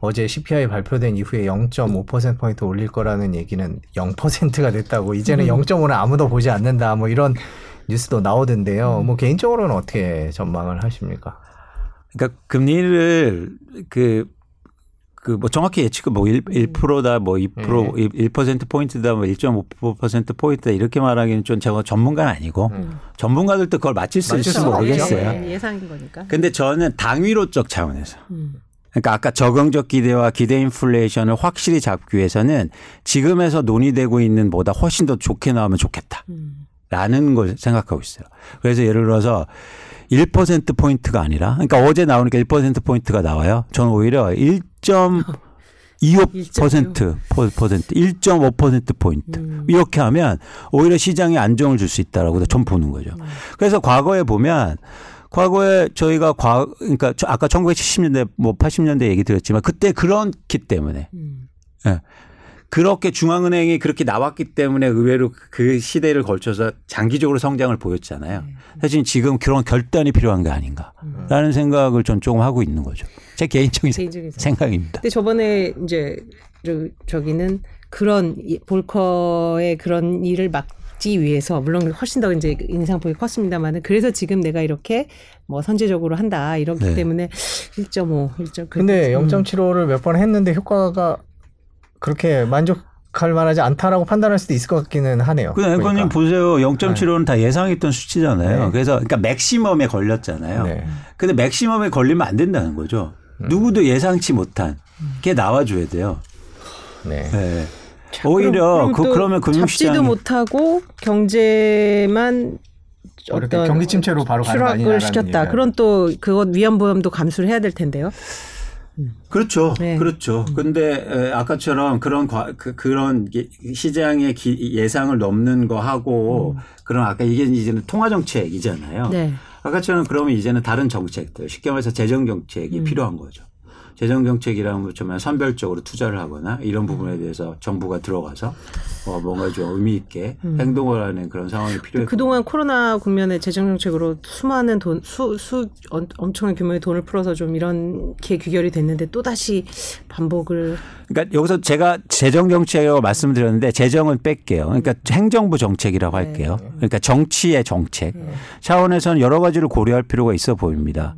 [SPEAKER 3] 어제 CPI 발표된 이후에 0.5% 포인트 올릴 거라는 얘기는 0%가 됐다고 이제는
[SPEAKER 1] 음.
[SPEAKER 3] 0.5는 아무도 보지 않는다. 뭐 이런 뉴스도
[SPEAKER 1] 음.
[SPEAKER 3] 나오던데요. 뭐 개인적으로는 어떻게 전망을 하십니까?
[SPEAKER 2] 그러니까 금리를 그 그 뭐 정확히 예측은 뭐 1, 1%다 뭐 2%
[SPEAKER 3] 네.
[SPEAKER 2] 1% 포인트다 뭐 1.5% 포인트다 이렇게 말하기는 좀 제가 전문가는 아니고
[SPEAKER 3] 음.
[SPEAKER 2] 전문가들도 그걸 맞힐 수
[SPEAKER 3] 맞출
[SPEAKER 2] 있을지 모르겠어요.
[SPEAKER 3] 없죠.
[SPEAKER 1] 예, 예상인 거니까.
[SPEAKER 2] 근데 저는 당위로적 차원에서
[SPEAKER 1] 음.
[SPEAKER 2] 그러니까 아까 적응적 기대와 기대 인플레이션을 확실히 잡기 위해서는 지금에서 논의되고 있는 보다 훨씬 더 좋게 나오면 좋겠다.
[SPEAKER 1] 음.
[SPEAKER 2] 라는 걸 생각하고 있어요. 그래서 예를 들어서 1% 포인트가 아니라 그러니까 어제 나오니까 1% 포인트가 나와요. 저는 오히려 1.25% 퍼센트, 1.5% 포인트
[SPEAKER 1] 음.
[SPEAKER 2] 이렇게 하면 오히려 시장에 안정을 줄 수 있다라고 전 보는 거죠. 그래서 과거에 보면 과거에 저희가 과 그러니까 저 아까 1970년대 뭐 80년대 얘기 드렸지만 그때 그렇기 때문에
[SPEAKER 1] 음.
[SPEAKER 2] 예. 그렇게 중앙은행이 그렇게 나왔기 때문에 의외로 그 시대를 걸쳐서 장기적으로 성장을 보였잖아요. 사실 지금 그런 결단이 필요한 게 아닌가라는 생각을 전 조금 하고 있는 거죠. 제 개인적인 생-
[SPEAKER 1] 개인적인 생각.
[SPEAKER 2] 생각입니다.
[SPEAKER 1] 근데 저번에 이제 저- 저기는 그런 이- 볼커의 그런 일을 막 지 위해서 물론 훨씬 더 이제 인상 폭이 컸습니다만은 그래서 지금 내가 이렇게 뭐 선제적으로 한다 이렇기
[SPEAKER 2] 네.
[SPEAKER 1] 때문에 1.5, 1.9.
[SPEAKER 3] 근데
[SPEAKER 1] 음.
[SPEAKER 3] 0.75를 몇 번 했는데 효과가 그렇게 만족할 만하지 않다라고 판단할 수도 있을 것 같기는 하네요.
[SPEAKER 2] 그 앵커님
[SPEAKER 3] 그러니까.
[SPEAKER 2] 보세요. 0.75는 다 예상했던 수치잖아요.
[SPEAKER 3] 네.
[SPEAKER 2] 그래서 그러니까 맥시멈에 걸렸잖아요.
[SPEAKER 3] 네.
[SPEAKER 2] 근데 맥시멈에 걸리면 안 된다는 거죠. 누구도 예상치 못한 게 나와줘야 돼요.
[SPEAKER 3] 네.
[SPEAKER 2] 네. 오히려
[SPEAKER 1] 그또
[SPEAKER 2] 그러면
[SPEAKER 1] 잡지도
[SPEAKER 2] 금융시장이
[SPEAKER 1] 못하고 경제만 어떤
[SPEAKER 3] 경기 침체로 바로 가는 거
[SPEAKER 1] 추락을
[SPEAKER 3] 아니냐라는
[SPEAKER 1] 시켰다. 그런 또 그것 위험부담도 감수를 해야 될 텐데요.
[SPEAKER 2] 그렇죠.
[SPEAKER 1] 네.
[SPEAKER 2] 그렇죠. 근데 에, 아까처럼 그런 과, 그, 그런 게- 시장의 기, 예상을 넘는 거 하고 그런 아까 이게 이제는 통화 정책이잖아요.
[SPEAKER 1] 네.
[SPEAKER 2] 아까처럼 그러면 이제는 다른 정책들 쉽게 말해서 재정 정책이 필요한 거죠. 재정 정책이라는 것처럼 선별적으로 투자를 하거나 이런 부분에 대해서 정부가 들어가서 어, 뭔가 좀 의미 있게 행동을 하는 그런 상황이 필요해.
[SPEAKER 1] 그동안 코로나 국면의 재정 정책으로 수많은 돈, 수, 수, 엄- 엄청난 규모의 돈을 풀어서 좀 이렇게 귀결이 됐는데 또 다시 반복을
[SPEAKER 2] 그러니까 여기서 제가 재정 정책이라고 말씀드렸는데 재정은 뺄게요. 그러니까 행정부 정책이라고 할게요. 그러니까 정치의 정책 차원에서는 여러 가지를 고려할 필요가 있어 보입니다.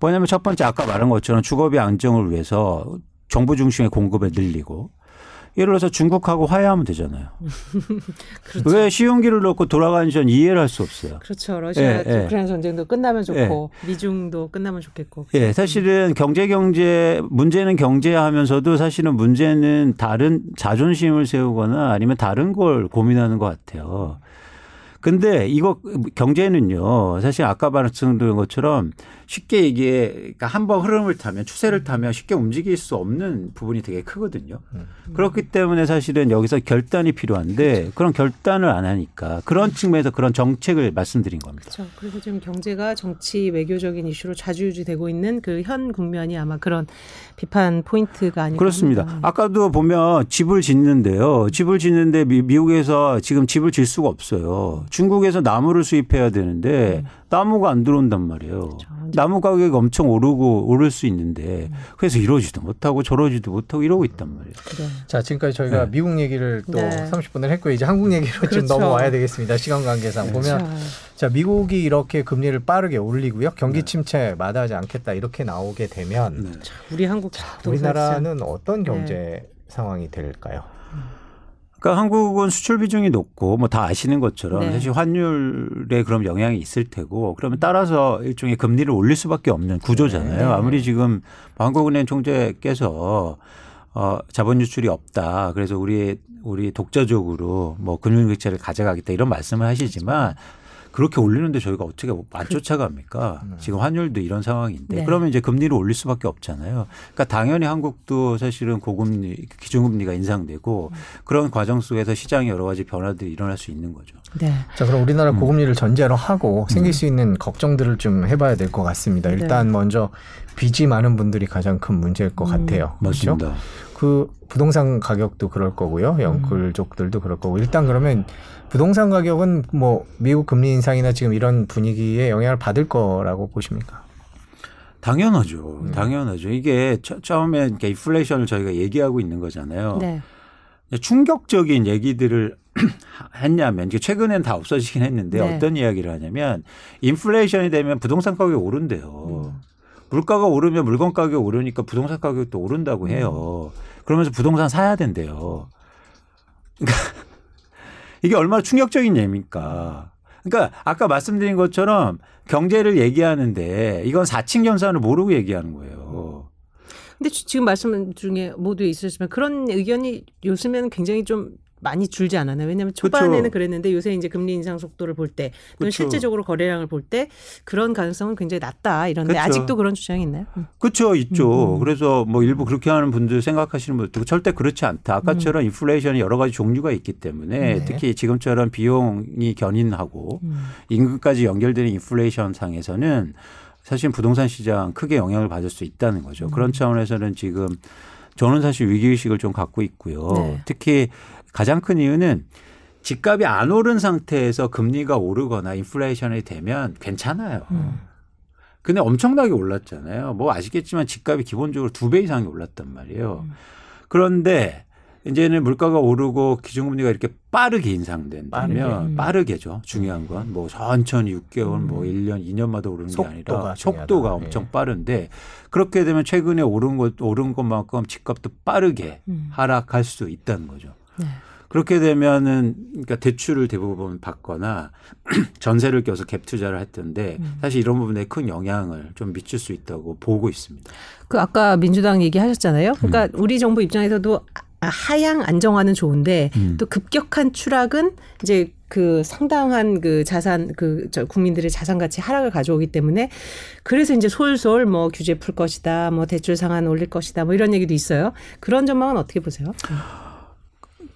[SPEAKER 2] 뭐냐면 첫 번째 아까 말한 것처럼 주거비 안정을 위해서 정부 중심의 공급을 늘리고 예를 들어서 중국하고 화해하면 되잖아요. [LAUGHS]
[SPEAKER 1] 그렇죠.
[SPEAKER 2] 왜 쉬운 길을 놓고 돌아가는지 전 이해를 할 수 없어요.
[SPEAKER 1] 그렇죠. 러시아
[SPEAKER 2] 예, 예.
[SPEAKER 1] 우크라이나 전쟁도 끝나면 좋고 미중도 끝나면 좋겠고.
[SPEAKER 2] 예, 사실은 경제 경제 문제는 경제하면서도 사실은 문제는 다른 자존심을 세우거나 아니면 다른 걸 고민하는 것 같아요. 근데 이거 경제는요. 사실 아까 말씀드린 것처럼 쉽게 얘기해 그러니까 한번 흐름을 타면 추세를 타면 쉽게 움직일 수 없는 부분이 되게 크거든요. 그렇기 때문에 사실은 여기서 결단이 필요한데 그런 결단을 안 하니까 그런 측면에서 그런 정책을 말씀드린 겁니다.
[SPEAKER 1] 그렇죠. 그리고 지금 경제가 정치 외교적인 이슈로 좌지우지되고 있는 그 현 국면이 아마 그런 비판 포인트가 아닐까
[SPEAKER 2] 그렇습니다.
[SPEAKER 1] 합니다.
[SPEAKER 2] 아까도 보면 집을 짓는데요. 집을 짓는데 미, 미국에서 지금 집을 질 수가 없어요. 중국에서 나무를 수입해야 되는데 나무가 안 들어온단 말이에요.
[SPEAKER 1] 그렇죠.
[SPEAKER 2] 나무 가격이 엄청 오르고 오를 수 있는데 그래서 이러지도 못하고 저러지도 못하고 이러고 있단 말이에요.
[SPEAKER 1] 네.
[SPEAKER 3] 자, 지금까지 저희가
[SPEAKER 2] 네.
[SPEAKER 3] 미국 얘기를 또
[SPEAKER 1] 네.
[SPEAKER 3] 30분을 했고 이제 한국 얘기로 좀
[SPEAKER 1] 그렇죠.
[SPEAKER 3] 넘어와야 되겠습니다. 시간 관계상 보면
[SPEAKER 1] 그렇죠.
[SPEAKER 3] 자, 미국이 이렇게 금리를 빠르게 올리고요. 경기
[SPEAKER 2] 네.
[SPEAKER 3] 침체 마다하지 않겠다 이렇게 나오게 되면
[SPEAKER 2] 네.
[SPEAKER 1] 우리 한국 부동산
[SPEAKER 3] 우리나라는 어떤
[SPEAKER 1] 네.
[SPEAKER 3] 경제 상황이 될까요?
[SPEAKER 2] 그러니까 한국은 수출 비중이 높고 뭐 다 아시는 것처럼
[SPEAKER 1] 네.
[SPEAKER 2] 사실 환율에 그럼 영향이 있을 테고 그러면 따라서 일종의 금리를 올릴 수밖에 없는 구조잖아요.
[SPEAKER 1] 네.
[SPEAKER 2] 아무리 지금 한국은행 총재께서 어 자본 유출이 없다. 그래서 우리 우리 독자적으로 뭐 금융정책을 가져가겠다 이런 말씀을 하시지만 그렇게 올리는데 저희가 어떻게 맞쫓아갑니까? 지금 환율도 이런 상황인데
[SPEAKER 1] 네.
[SPEAKER 2] 그러면 이제 금리를 올릴 수밖에 없잖아요. 그러니까 당연히 한국도 사실은 고금리 기준금리가 인상되고 그런 과정 속에서 시장에 여러 가지 변화들이 일어날 수 있는 거죠.
[SPEAKER 1] 네.
[SPEAKER 3] 자, 그럼 우리나라
[SPEAKER 2] 음.
[SPEAKER 3] 고금리를 전제로 하고 생길 수 있는 걱정들을 좀 해봐야 될 것 같습니다. 일단 먼저 빚이 많은 분들이 가장 큰 문제일 것
[SPEAKER 1] 음.
[SPEAKER 3] 같아요. 그렇죠?
[SPEAKER 2] 맞습니다.
[SPEAKER 3] 그 부동산 가격도 그럴 거고요. 영끌족들도 그럴 거고. 일단 그러면 부동산 가격은 뭐 미국 금리 인상이나 지금 이런 분위기에 영향을 받을 거라고 보십니까?
[SPEAKER 2] 당연하죠.
[SPEAKER 3] 음.
[SPEAKER 2] 당연하죠. 이게 처, 처음에 인플레이션을 저희가 얘기하고 있는 거잖아요.
[SPEAKER 1] 네.
[SPEAKER 2] 충격적인 얘기들을 [CLEARS THROAT] 했냐면 이게 최근엔 다 없어지긴 했는데
[SPEAKER 1] 네.
[SPEAKER 2] 어떤 이야기를 하냐면 인플레이션이 되면 부동산 가격이 오른대요. 물가가 오르면 물건 가격이 오르니까 부동산 가격도 오른다고 해요. 그러면서 부동산 사야 된대요. 그러니까 이게 얼마나 충격적인 예입니까? 그러니까 아까 말씀드린 것처럼 경제를 얘기하는데 이건 사칭 현상을 모르고 얘기하는 거예요.
[SPEAKER 1] 근데 지- 지금 말씀 중에 모두 있으시지만 그런 의견이 요즘에는 굉장히 좀 많이 줄지 않았나요? 왜냐하면 초반에는
[SPEAKER 2] 그쵸.
[SPEAKER 1] 그랬는데 요새 이제 금리 인상 속도를 볼 때 또는. 실제적으로 거래량을 볼 때 그런 가능성은 굉장히 낮다 이런데
[SPEAKER 2] 그쵸.
[SPEAKER 1] 아직도 그런 주장이 있나요? 음.
[SPEAKER 2] 그렇죠, 있죠.
[SPEAKER 1] 음.
[SPEAKER 2] 그래서 뭐 일부 그렇게 하는 분들 생각하시는 분들 절대 그렇지 않다. 아까처럼 인플레이션이 여러 가지 종류가 있기 때문에
[SPEAKER 3] 네.
[SPEAKER 2] 특히 지금처럼 비용이 견인하고
[SPEAKER 1] 음.
[SPEAKER 2] 임금까지 연결되는 인플레이션 상에서는 사실 부동산 시장 크게 영향을 받을 수 있다는 거죠.
[SPEAKER 1] 음.
[SPEAKER 2] 그런 차원에서는 지금 저는 사실 위기의식을 좀 갖고 있고요.
[SPEAKER 1] 네.
[SPEAKER 2] 특히 가장 큰 이유는 집값이 안 오른 상태에서 금리가 오르거나 인플레이션이 되면 괜찮아요.
[SPEAKER 1] 음.
[SPEAKER 2] 근데 엄청나게 올랐잖아요. 뭐 아시겠지만 집값이 기본적으로 두 배 이상이 올랐단 말이에요.
[SPEAKER 1] 음.
[SPEAKER 2] 그런데 이제는 물가가 오르고 기준금리가 이렇게 빠르게 인상된다면
[SPEAKER 3] 빠르게.
[SPEAKER 1] 음.
[SPEAKER 2] 빠르게죠. 중요한 건 뭐 천천히 6개월, 뭐
[SPEAKER 1] 음.
[SPEAKER 2] 1년, 2년마다 오르는 게
[SPEAKER 3] 속도가
[SPEAKER 2] 아니라
[SPEAKER 3] 중요하다.
[SPEAKER 2] 속도가
[SPEAKER 3] 예.
[SPEAKER 2] 엄청 빠른데 그렇게 되면 최근에 오른 것 오른 것만큼 집값도 빠르게
[SPEAKER 1] 음.
[SPEAKER 2] 하락할 수 있다는 거죠.
[SPEAKER 1] 네.
[SPEAKER 2] 그렇게 되면은 그러니까 대출을 대부분 받거나 [CLEARS THROAT] 전세를 껴서 갭 투자를 했던데
[SPEAKER 1] 음.
[SPEAKER 2] 사실 이런 부분에 큰 영향을 좀 미칠 수 있다고 보고 있습니다.
[SPEAKER 1] 그 아까 민주당 얘기하셨잖아요. 그러니까
[SPEAKER 2] 음.
[SPEAKER 1] 우리 정부 입장에서도 아- 하향 안정화는 좋은데
[SPEAKER 2] 음.
[SPEAKER 1] 또 급격한 추락은 이제 그 상당한 그 자산 그 저 국민들의 자산 가치 하락을 가져오기 때문에 그래서 이제 솔솔 뭐 규제 풀 것이다, 뭐 대출 상한 올릴 것이다, 뭐 이런 얘기도 있어요. 그런 전망은 어떻게 보세요?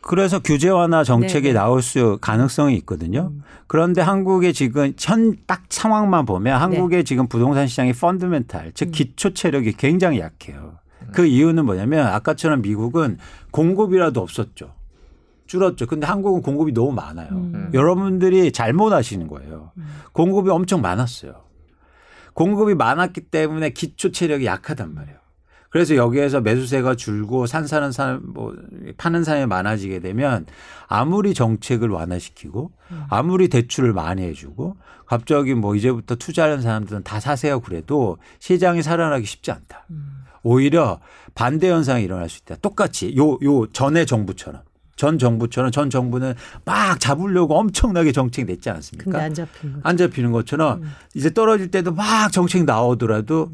[SPEAKER 2] 그래서 규제 완화 정책이
[SPEAKER 1] 네네.
[SPEAKER 2] 나올 수 가능성이 있거든요.
[SPEAKER 1] 음.
[SPEAKER 2] 그런데 한국의 지금 현 딱 상황만 보면 한국의
[SPEAKER 1] 네.
[SPEAKER 2] 지금 부동산 시장의 펀드멘탈,
[SPEAKER 1] 음.
[SPEAKER 2] 즉 기초 체력이 굉장히 약해요. 그 이유는 뭐냐면 아까처럼 미국은 공급이라도 없었죠. 줄었죠. 근데 한국은 공급이 너무 많아요.
[SPEAKER 1] 음.
[SPEAKER 2] 여러분들이 잘못 아시는 거예요. 공급이 엄청 많았어요. 공급이 많았기 때문에 기초 체력이 약하단 말이에요. 그래서 여기에서 매수세가 줄고 산 사는 사람 뭐 파는 사람이 많아지게 되면 아무리 정책을 완화시키고 아무리 대출을 많이 해주고 갑자기 뭐 이제부터 투자하는 사람들은 다 사세요 그래도 시장이 살아나기 쉽지 않다. 오히려 반대 현상이 일어날 수 있다. 똑같이 요 요 전의 정부처럼 전 정부처럼 전 정부는 막 잡으려고 엄청나게 정책 냈지 않습니까?
[SPEAKER 1] 근데 안 거.
[SPEAKER 2] 안 잡히는 것처럼 이제 떨어질 때도 막 정책 나오더라도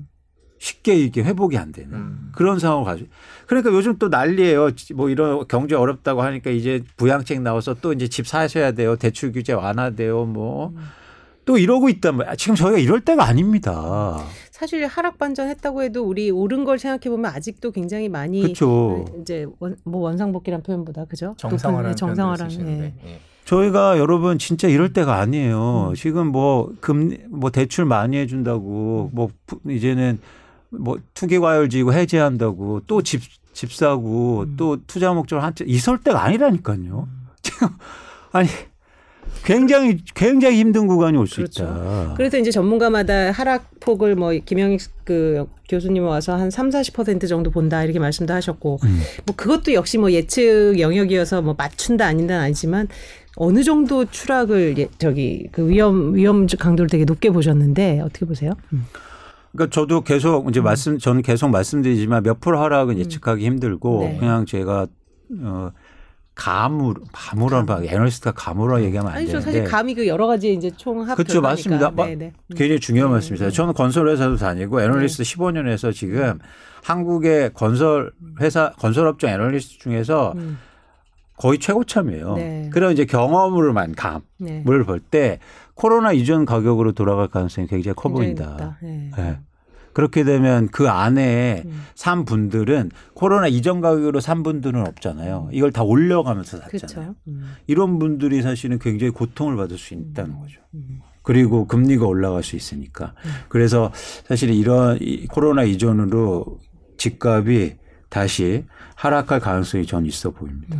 [SPEAKER 2] 쉽게 이게 회복이 안 되는
[SPEAKER 3] 음.
[SPEAKER 2] 그런 상황을 가지고 그러니까 요즘 또 난리예요. 뭐 이런 경제 어렵다고 하니까 이제 부양책 나와서 또 이제 집 사셔야 돼요. 대출 규제 완화돼요. 뭐또 이러고 있단 말이야. 지금 저희가 이럴 때가 아닙니다.
[SPEAKER 1] 사실 하락 반전했다고 해도 우리 오른 걸 생각해 보면 아직도 굉장히 많이
[SPEAKER 2] 그렇죠.
[SPEAKER 1] 이제 원, 뭐 원상복귀란 표현보다 그죠?
[SPEAKER 3] 정상화라는
[SPEAKER 1] 높은, 정상화라는 예.
[SPEAKER 3] 예.
[SPEAKER 2] 저희가 여러분 진짜 이럴 때가 아니에요.
[SPEAKER 1] 음.
[SPEAKER 2] 지금 뭐 금리 뭐 대출 많이 해준다고 뭐 부- 이제는 뭐 투기 과열지고 해제한다고 또 집 집 사고
[SPEAKER 1] 음.
[SPEAKER 2] 또 투자 목적으로 한채 있을 때가 아니라니까요. 지금 [LAUGHS] 아니 굉장히 굉장히 힘든 구간이 올수
[SPEAKER 1] 그렇죠.
[SPEAKER 2] 있다.
[SPEAKER 1] 그래서 이제 전문가마다 하락폭을 뭐 김영익 그 교수님 와서 한 3, 40% 정도 본다 이렇게 말씀도 하셨고
[SPEAKER 2] 음.
[SPEAKER 1] 뭐 그것도 역시 뭐 예측 영역이어서 뭐 맞춘다 아닌다는 아니지만 어느 정도 추락을 예, 저기 그 위험 위험 강도를 되게 높게 보셨는데 어떻게 보세요? 음.
[SPEAKER 2] 그러니까 저도 계속 이제 말씀 저는 계속 말씀드리지만 몇 프로 하락은 예측하기 힘들고
[SPEAKER 1] 네.
[SPEAKER 2] 그냥 제가 어 감으로 감으로 봐 애널리스트가 감으로 얘기하면 안
[SPEAKER 1] 아니죠
[SPEAKER 2] 되는데
[SPEAKER 1] 사실 감이 그 여러 가지 이제 총합
[SPEAKER 2] 그렇죠. 맞습니다. 마-
[SPEAKER 1] 네, 네. 음.
[SPEAKER 2] 굉장히 중요한
[SPEAKER 1] 네. 네.
[SPEAKER 2] 저는 건설 회사도 다니고 애널리스트 15년 해서 지금 한국의 건설 회사 건설업종 애널리스트 중에서
[SPEAKER 1] 음.
[SPEAKER 2] 거의 최고참이에요.
[SPEAKER 1] 네.
[SPEAKER 2] 그런 이제 경험으로만 감을
[SPEAKER 1] 네.
[SPEAKER 2] 볼때 코로나 이전 가격으로 돌아갈 가능성이 굉장히 커 보인다.
[SPEAKER 1] 네.
[SPEAKER 2] 예. 그렇게 되면 그 안에
[SPEAKER 1] 음.
[SPEAKER 2] 산 분들은 코로나 이전 가격으로 산 분들은 없잖아요. 이걸 다 올려가면서 샀잖아요.
[SPEAKER 1] 음.
[SPEAKER 2] 이런 분들이 사실은 굉장히 고통을 받을 수 있다는 거죠.
[SPEAKER 1] 음.
[SPEAKER 2] 그리고 금리가 올라갈 수 있으니까. 그래서 사실 이런 이 코로나 이전으로 집값이 다시 하락할 가능성이 전 있어 보입니다.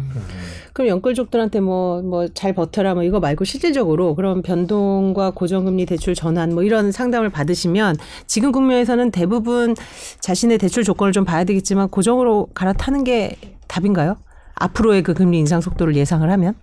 [SPEAKER 1] 그럼 연끌족들한테 뭐 뭐 잘 버텨라 뭐 이거 말고 실질적으로 그런 변동과 고정금리 대출 전환 뭐 이런 상담을 받으시면 지금 국면에서는 대부분 자신의 대출 조건을 좀 봐야 되겠지만 고정으로 갈아타는 게 답인가요? 앞으로의 그 금리 인상 속도를 예상을 하면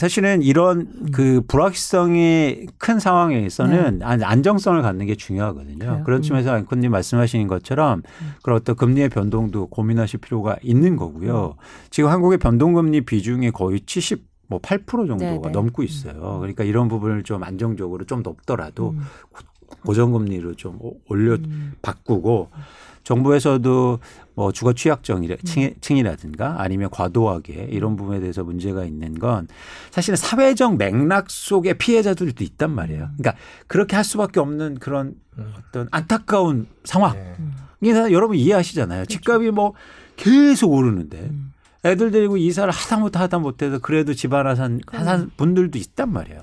[SPEAKER 2] 사실은 이런 그 불확실성이 큰 상황에서는 안- 안정성을 갖는 게 중요하거든요.
[SPEAKER 1] 네. 그래요?
[SPEAKER 2] 그런
[SPEAKER 1] 음.
[SPEAKER 2] 측면에서 앵커님 말씀하시는 것처럼 그런 어떤 금리의 변동도 고민하실 필요가 있는 거고요.
[SPEAKER 1] 음.
[SPEAKER 2] 지금 한국의 변동금리 비중이 거의 70, 뭐 8% 정도가
[SPEAKER 1] 네, 네.
[SPEAKER 2] 넘고 있어요. 그러니까 이런 부분을 좀 안정적으로 좀 높더라도
[SPEAKER 1] 음.
[SPEAKER 2] 고정금리로 좀 올려 바꾸고 정부에서도 뭐 주거 취약층이라- 층- 층이라든가 아니면 과도하게 이런 부분에 대해서 문제가 있는 건 사실은 사회적 맥락 속에 피해자들도 있단 말이에요. 그러니까 그렇게 할 수밖에 없는 그런 어떤 안타까운 상황.
[SPEAKER 3] 네.
[SPEAKER 2] 이게 다 여러분 이해하시잖아요. 집값이 뭐 계속 오르는데
[SPEAKER 1] 음.
[SPEAKER 2] 애들 데리고 이사를 하다 못해 하다 못해서 그래도 집 하나 산, 산 분들도 있단 말이에요.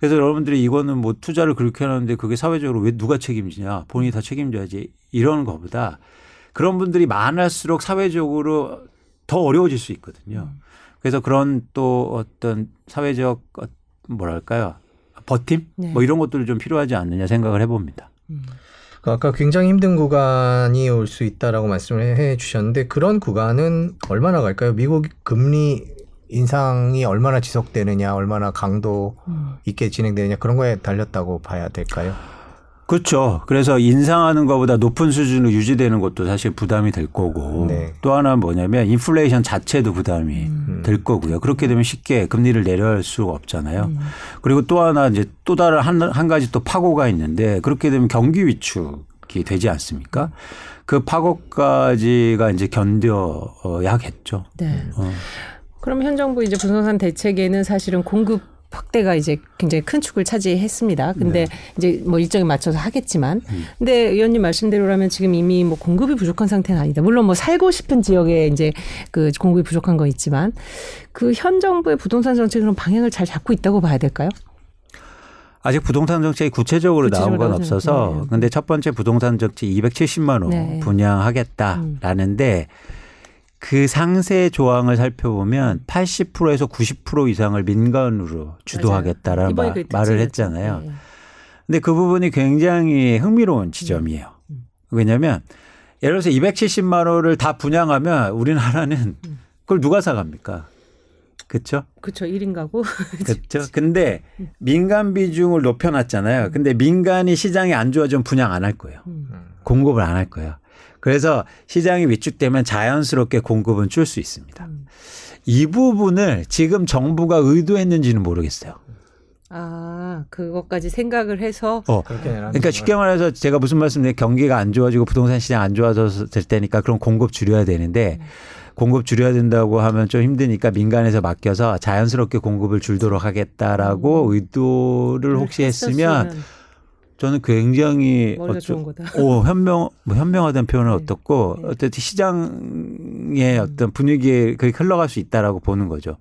[SPEAKER 2] 그래서 여러분들이 이거는 뭐 투자를 그렇게 하는데 그게 사회적으로 왜 누가 책임지냐 본인이 다 책임져야지 이런 거보다 그런 분들이 많을수록 사회적으로 더 어려워질 수 있거든요. 그래서 그런 또 어떤 사회적 어, 뭐랄까요 버팀
[SPEAKER 1] 네.
[SPEAKER 2] 뭐 이런 것들이 좀 필요하지 않느냐 생각을 해봅니다.
[SPEAKER 3] 그 아까 굉장히 힘든 구간이 올 수 있다라고 말씀을 해 주셨는데 그런 구간은 얼마나 갈까요? 미국 금리 인상이 얼마나 지속되느냐, 얼마나 강도
[SPEAKER 1] 음.
[SPEAKER 3] 있게 진행되느냐 그런 거에 달렸다고 봐야 될까요?
[SPEAKER 2] 그렇죠. 그래서 인상하는 것보다 높은 수준으로 유지되는 것도 사실 부담이 될 거고
[SPEAKER 3] 네.
[SPEAKER 2] 또 하나는 뭐냐면 인플레이션 자체도 부담이
[SPEAKER 3] 음.
[SPEAKER 2] 될 거고요. 그렇게 되면 쉽게 금리를 내려할 수가 없잖아요.
[SPEAKER 1] 음.
[SPEAKER 2] 그리고 또 하나 이제 또 다른 한, 한 가지 또 파고가 있는데 그렇게 되면 경기 위축이 되지 않습니까? 그 파고까지가 이제 견뎌야겠죠.
[SPEAKER 1] 네.
[SPEAKER 2] 어.
[SPEAKER 1] 그럼 현 정부 이제 부동산 대책에는 사실은 공급 확대가 이제 굉장히 큰 축을 차지했습니다. 근데 이제 뭐 일정에 맞춰서 하겠지만, 근데 의원님 말씀대로라면 지금 이미 뭐 공급이 부족한 상태는 아니다. 물론 뭐 살고 싶은 지역에 이제 그 공급이 부족한 건 있지만, 그 현 정부의 부동산 정책은 방향을 잘 잡고 있다고 봐야 될까요?
[SPEAKER 2] 아직 부동산 정책이 구체적으로 나온 건
[SPEAKER 1] 구체적으로
[SPEAKER 2] 없어서
[SPEAKER 1] 않-
[SPEAKER 2] 근데 첫 번째 부동산 정책 270만 호
[SPEAKER 1] 네. 음.
[SPEAKER 2] 분양하겠다라는데 그 상세 조항을 살펴보면 80%에서 90% 이상을 민간으로 주도하겠다라는 말,
[SPEAKER 1] 그
[SPEAKER 2] 말을. 했잖아요.
[SPEAKER 1] 네.
[SPEAKER 2] 근데 그 부분이 굉장히 흥미로운 지점이에요.
[SPEAKER 1] 음.
[SPEAKER 2] 왜냐하면 예를 들어서 270만 호를 다 분양하면 우리나라는
[SPEAKER 1] 음.
[SPEAKER 2] 그걸 누가 사갑니까? 그렇죠?
[SPEAKER 1] 그렇죠. 1인 가구. [LAUGHS]
[SPEAKER 2] 그렇죠. 근데 민간 비중을 높여놨잖아요. 근데 민간이 시장이 안 좋아지면 분양 안 할 거예요.
[SPEAKER 1] 음.
[SPEAKER 2] 공급을 안 할 거예요. 그래서 시장이 위축되면 자연스럽게 공급은 줄 수 있습니다.
[SPEAKER 1] 음.
[SPEAKER 2] 이 부분을 지금 정부가 의도했는지는 모르겠어요.
[SPEAKER 1] 아, 그것까지 생각을 해서
[SPEAKER 2] 어. 그러니까 쉽게 말해서 제가 무슨 말씀드려 경기가 안 좋아지고 부동산 시장 안 좋아졌을 때니까 그럼 공급 줄여야 되는데
[SPEAKER 1] 음.
[SPEAKER 2] 공급 줄여야 된다고 하면 좀 힘드니까 민간에서 맡겨서 자연스럽게 공급을 줄도록 하겠다라고
[SPEAKER 1] 음.
[SPEAKER 2] 의도를 혹시 했으면
[SPEAKER 1] 했었으면
[SPEAKER 2] 저는 굉장히 어쩌-. 오, 현명, 뭐 현명하다는 표현은
[SPEAKER 1] 네.
[SPEAKER 2] 어떻고,
[SPEAKER 1] 네.
[SPEAKER 2] 어쨌든 시장의
[SPEAKER 1] 음.
[SPEAKER 2] 어떤 분위기에 그게 흘러갈 수 있다라고 보는 거죠.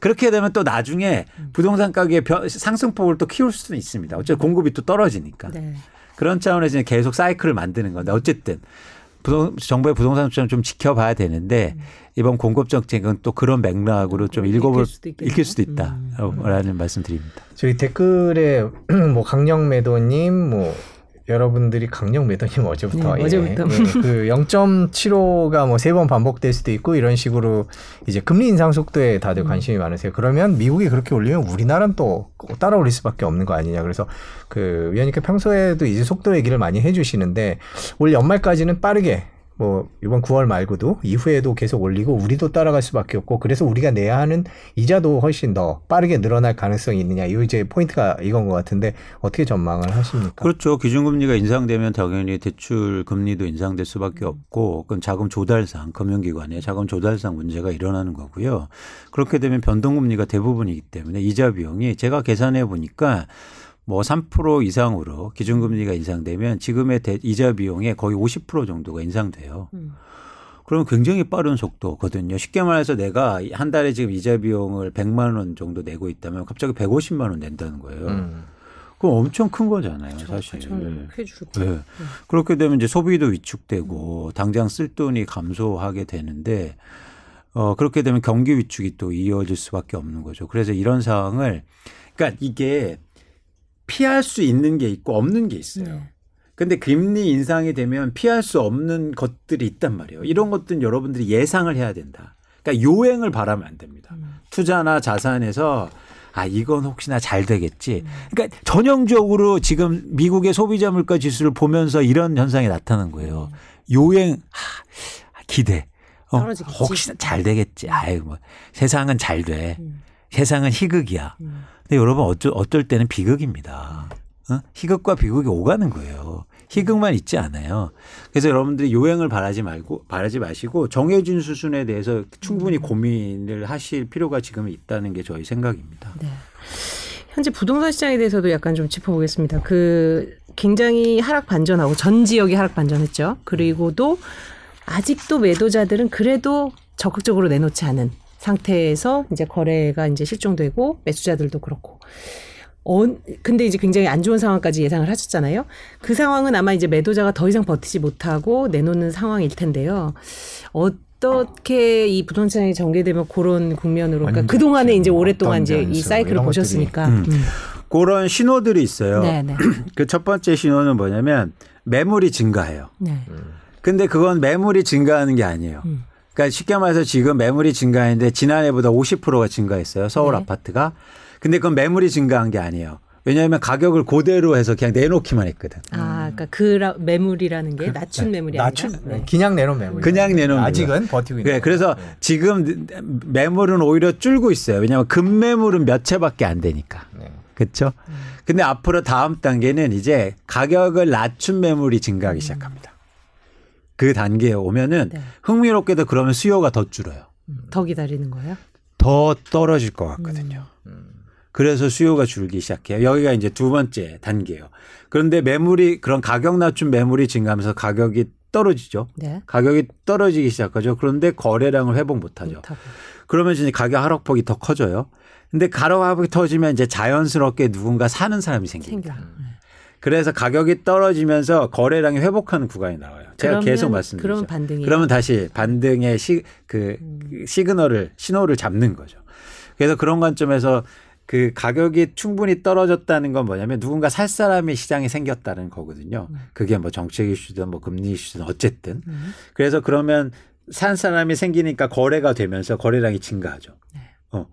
[SPEAKER 2] 그렇게 되면 또 나중에
[SPEAKER 1] 음.
[SPEAKER 2] 부동산 가격의 변- 상승폭을 또 키울 수는 있습니다. 어차피 공급이 또 떨어지니까.
[SPEAKER 1] 네.
[SPEAKER 2] 그런 차원에서 계속 사이클을 만드는 건데 어쨌든 부동, 정부의 부동산 시장을 좀 지켜봐야 되는데 이번 공급 정책은 또 그런 맥락으로 좀
[SPEAKER 1] 읽힐
[SPEAKER 2] 읽어볼
[SPEAKER 1] 수도.
[SPEAKER 2] 읽힐 수도
[SPEAKER 1] 음.
[SPEAKER 2] 있다라는 말씀 드립니다.
[SPEAKER 3] 저희 댓글에 [CLEARS THROAT] 뭐 강력 매도님 뭐 여러분들이 강력 매도님 어제부터
[SPEAKER 1] 네,
[SPEAKER 3] 예.
[SPEAKER 1] 어제부터.
[SPEAKER 3] 예, 그 0.75가 뭐 세 번 반복될 수도 있고 이런 식으로 이제 금리 인상 속도에
[SPEAKER 1] 음.
[SPEAKER 3] 다들 관심이 많으세요. 그러면 미국이 그렇게 올리면 우리나라는 또 따라 올릴 수밖에 없는 거 아니냐. 그래서 그 위원님께 평소에도 이제 속도 얘기를 많이 해주시는데 올 연말까지는 빠르게 뭐 이번 9월 말고도 이후에도 계속 올리고 우리도 따라갈 수밖에 없고 그래서 우리가 내야 하는 이자도 훨씬 더 빠르게 늘어날 가능성이 있느냐 이 이제 포인트가 이건 것 같은데 어떻게 전망을 하십니까?
[SPEAKER 2] 그렇죠. 기준금리가 인상되면 당연히 대출 금리도 인상될 수밖에 없고 그건 자금 조달상 금융기관의 자금 조달상 문제가 일어나는 거고요. 그렇게 되면 변동금리가 대부분이기 때문에 이자 비용이 제가 계산해 보니까 뭐 3% 이상으로 기준금리가 인상되면 지금의 대- 이자 비용의 거의 50% 정도가 인상돼요.
[SPEAKER 1] 음.
[SPEAKER 2] 그러면 굉장히 빠른 속도거든요. 쉽게 말해서 내가 한 달에 지금 이자 비용을 100만 원 정도 내고 있다면 갑자기 150만 원 낸다는 거예요.
[SPEAKER 3] 음.
[SPEAKER 2] 그럼 엄청 큰 거잖아요, 사실.
[SPEAKER 1] 저는 꽤 줄고.
[SPEAKER 2] 네. 그렇게 되면 이제 소비도 위축되고 당장 쓸 돈이 감소하게 되는데 어 그렇게 되면 경기 위축이 또 이어질 수밖에 없는 거죠. 그래서 이런 상황을 그러니까 이게 피할 수 있는 게 있고 없는 게 있어요.
[SPEAKER 1] 네.
[SPEAKER 2] 근데 금리 인상이 되면 피할 수 없는 것들이 있단 말이에요. 이런 것들은 여러분들이 예상을 해야 된다. 그러니까 요행을 바라면 안 됩니다.
[SPEAKER 1] 음.
[SPEAKER 2] 투자나 자산에서 아 이건 혹시나 잘 되겠지. 그러니까 전형적으로 지금 미국의 소비자 물가 지수를 보면서 이런 현상이 나타난 거예요. 요행 하, 기대. 어. 혹시나 잘 되겠지. 아유 뭐 세상은 잘 돼.
[SPEAKER 1] 음.
[SPEAKER 2] 세상은 희극이야.
[SPEAKER 1] 음.
[SPEAKER 2] 근데 여러분 어쩔, 어떨 때는 비극입니다. 어? 희극과 비극이 오가는 거예요. 희극만 있지 않아요. 그래서 여러분들이 요행을 바라지 말고 바라지 마시고 정해진 수준에 대해서 충분히 고민을 하실 필요가 지금 있다는 게 저희 생각입니다.
[SPEAKER 1] 네. 현재 부동산 시장에 대해서도 약간 좀 짚어보겠습니다. 그 굉장히 하락 반전하고 전 지역이 하락 반전했죠. 그리고도 아직도 매도자들은 그래도 적극적으로 내놓지 않은 상태에서 이제 거래가 이제 실종되고 매수자들도 그렇고. 어, 근데 이제 굉장히 안 좋은 상황까지 예상을 하셨잖아요. 그 상황은 아마 이제 매도자가 더 이상 버티지 못하고 내놓는 상황일 텐데요. 어떻게 이 부동산이 전개되면 그런 국면으로, 그러니까
[SPEAKER 3] 완전
[SPEAKER 1] 그동안에 이제
[SPEAKER 3] 어떤
[SPEAKER 1] 오랫동안 이제 이 사이클을 보셨으니까.
[SPEAKER 2] 음.
[SPEAKER 1] 음.
[SPEAKER 2] 그런 신호들이 있어요.
[SPEAKER 1] 네, 네. [CLEARS THROAT]
[SPEAKER 2] 그첫 번째 신호는 뭐냐면 매물이 증가해요.
[SPEAKER 1] 네.
[SPEAKER 2] 근데 그건 매물이 증가하는 게 아니에요.
[SPEAKER 1] 음.
[SPEAKER 2] 그러니까 쉽게 말해서 지금 매물이 증가했는데 지난해보다 50%가 증가했어요. 서울
[SPEAKER 1] 네.
[SPEAKER 2] 아파트가. 근데 그건 매물이 증가한 게 아니에요. 왜냐하면 가격을 그대로 해서 그냥 내놓기만 했거든.
[SPEAKER 1] 아, 그러니까 그 라- 매물이라는 게 낮춘 매물이
[SPEAKER 3] 낮춘
[SPEAKER 1] 아니라. 네.
[SPEAKER 3] 그냥 내놓은 매물.
[SPEAKER 2] 그냥 내놓은
[SPEAKER 3] 아직은 버티고 있는.
[SPEAKER 2] 그래, 그래서.
[SPEAKER 3] 네.
[SPEAKER 2] 지금 매물은 오히려 줄고 있어요. 왜냐하면 금매물은 몇 채밖에 안 되니까.
[SPEAKER 3] 네.
[SPEAKER 2] 그렇죠? 근데 앞으로 다음 단계는 이제 가격을 낮춘 매물이 증가하기 시작합니다. 그 단계에 오면은
[SPEAKER 1] 네.
[SPEAKER 2] 흥미롭게도 그러면 수요가 더 줄어요.
[SPEAKER 1] 더 기다리는 거예요?
[SPEAKER 2] 더 떨어질 것 같거든요.
[SPEAKER 3] 음.
[SPEAKER 2] 그래서 수요가 줄기 시작해요. 여기가 이제 두 번째 단계예요. 그런데 매물이 그런 가격 낮춘 매물이 증가하면서 가격이 떨어지죠.
[SPEAKER 1] 네.
[SPEAKER 2] 가격이 떨어지기 시작하죠. 그런데 거래량을 회복 못하죠.
[SPEAKER 1] 못하고.
[SPEAKER 2] 그러면 이제 가격 하락폭이 더 커져요. 근데 가격 하락폭이 터지면 이제 자연스럽게 누군가 사는 사람이 생깁니다.
[SPEAKER 1] 생겨.
[SPEAKER 2] 그래서 가격이 떨어지면서 거래량이 회복하는 구간이 나와요. 제가
[SPEAKER 1] 그러면-
[SPEAKER 2] 계속 말씀드리죠.
[SPEAKER 1] 그러면 반등이에요?
[SPEAKER 2] 그러면 다시 반등의 시, 그
[SPEAKER 1] 음.
[SPEAKER 2] 시그널을 신호를 잡는 거죠. 그래서 그런 관점에서 그 가격이 충분히 떨어졌다는 건 뭐냐면 누군가 살 사람이 시장에 생겼다는 거거든요. 그게 뭐 정책 이슈든 뭐 금리 이슈든 어쨌든.
[SPEAKER 1] 음.
[SPEAKER 2] 그래서 그러면 산 사람이 생기니까 거래가 되면서 거래량이 증가하죠.
[SPEAKER 1] 네.
[SPEAKER 2] 어.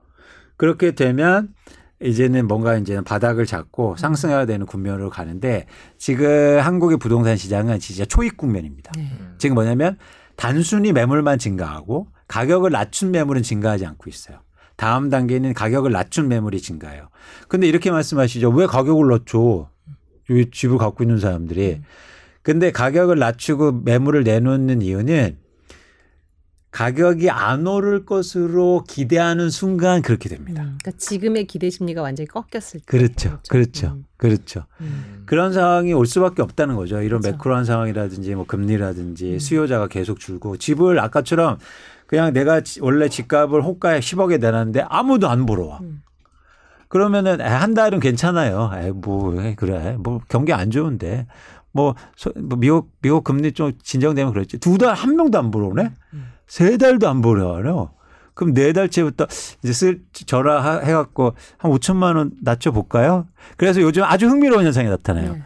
[SPEAKER 2] 그렇게 되면 이제는 뭔가 이제는 바닥을 잡고
[SPEAKER 1] 음.
[SPEAKER 2] 상승해야 되는 국면으로 가는데 지금 한국의 부동산 시장은 진짜 초입 국면입니다.
[SPEAKER 1] 네.
[SPEAKER 2] 지금 뭐냐면 단순히 매물만 증가하고 가격을 낮춘 매물은 증가하지 않고 있어요. 다음 단계는 가격을 낮춘 매물이 증가해요. 근데 이렇게 말씀하시죠. 왜 가격을 낮춰? 이 집을 갖고 있는 사람들이. 근데 가격을 낮추고 매물을 내놓는 이유는 가격이 안 오를 것으로 기대하는 순간 그렇게 됩니다.
[SPEAKER 1] 음, 그러니까 지금의 기대 심리가 완전히 꺾였을 때.
[SPEAKER 2] 그렇죠. 그렇죠.
[SPEAKER 1] 음.
[SPEAKER 2] 그렇죠.
[SPEAKER 1] 음.
[SPEAKER 2] 그런 상황이 올 수밖에 없다는 거죠. 이런
[SPEAKER 1] 그렇죠.
[SPEAKER 2] 매크로한 상황이라든지 뭐 금리라든지
[SPEAKER 1] 음.
[SPEAKER 2] 수요자가 계속 줄고 집을 아까처럼 그냥 내가 지- 원래 집값을 호가에 10억에 내놨는데 아무도 안 보러 와.
[SPEAKER 1] 음.
[SPEAKER 2] 그러면은 에, 한 달은 괜찮아요. 에이, 뭐 에, 그래. 뭐 경기 안 좋은데 뭐, 소- 뭐 미국 미국 금리 좀 진정되면 그렇지. 두 달 한 명도 안 보러 오네.
[SPEAKER 1] 음.
[SPEAKER 2] 세 달도 안 와요. 그럼 네 달째부터 이제 쓸 하- 해갖고 한 5천만 원 낮춰 볼까요? 그래서 요즘 아주 흥미로운 현상이 나타나요.
[SPEAKER 1] 네.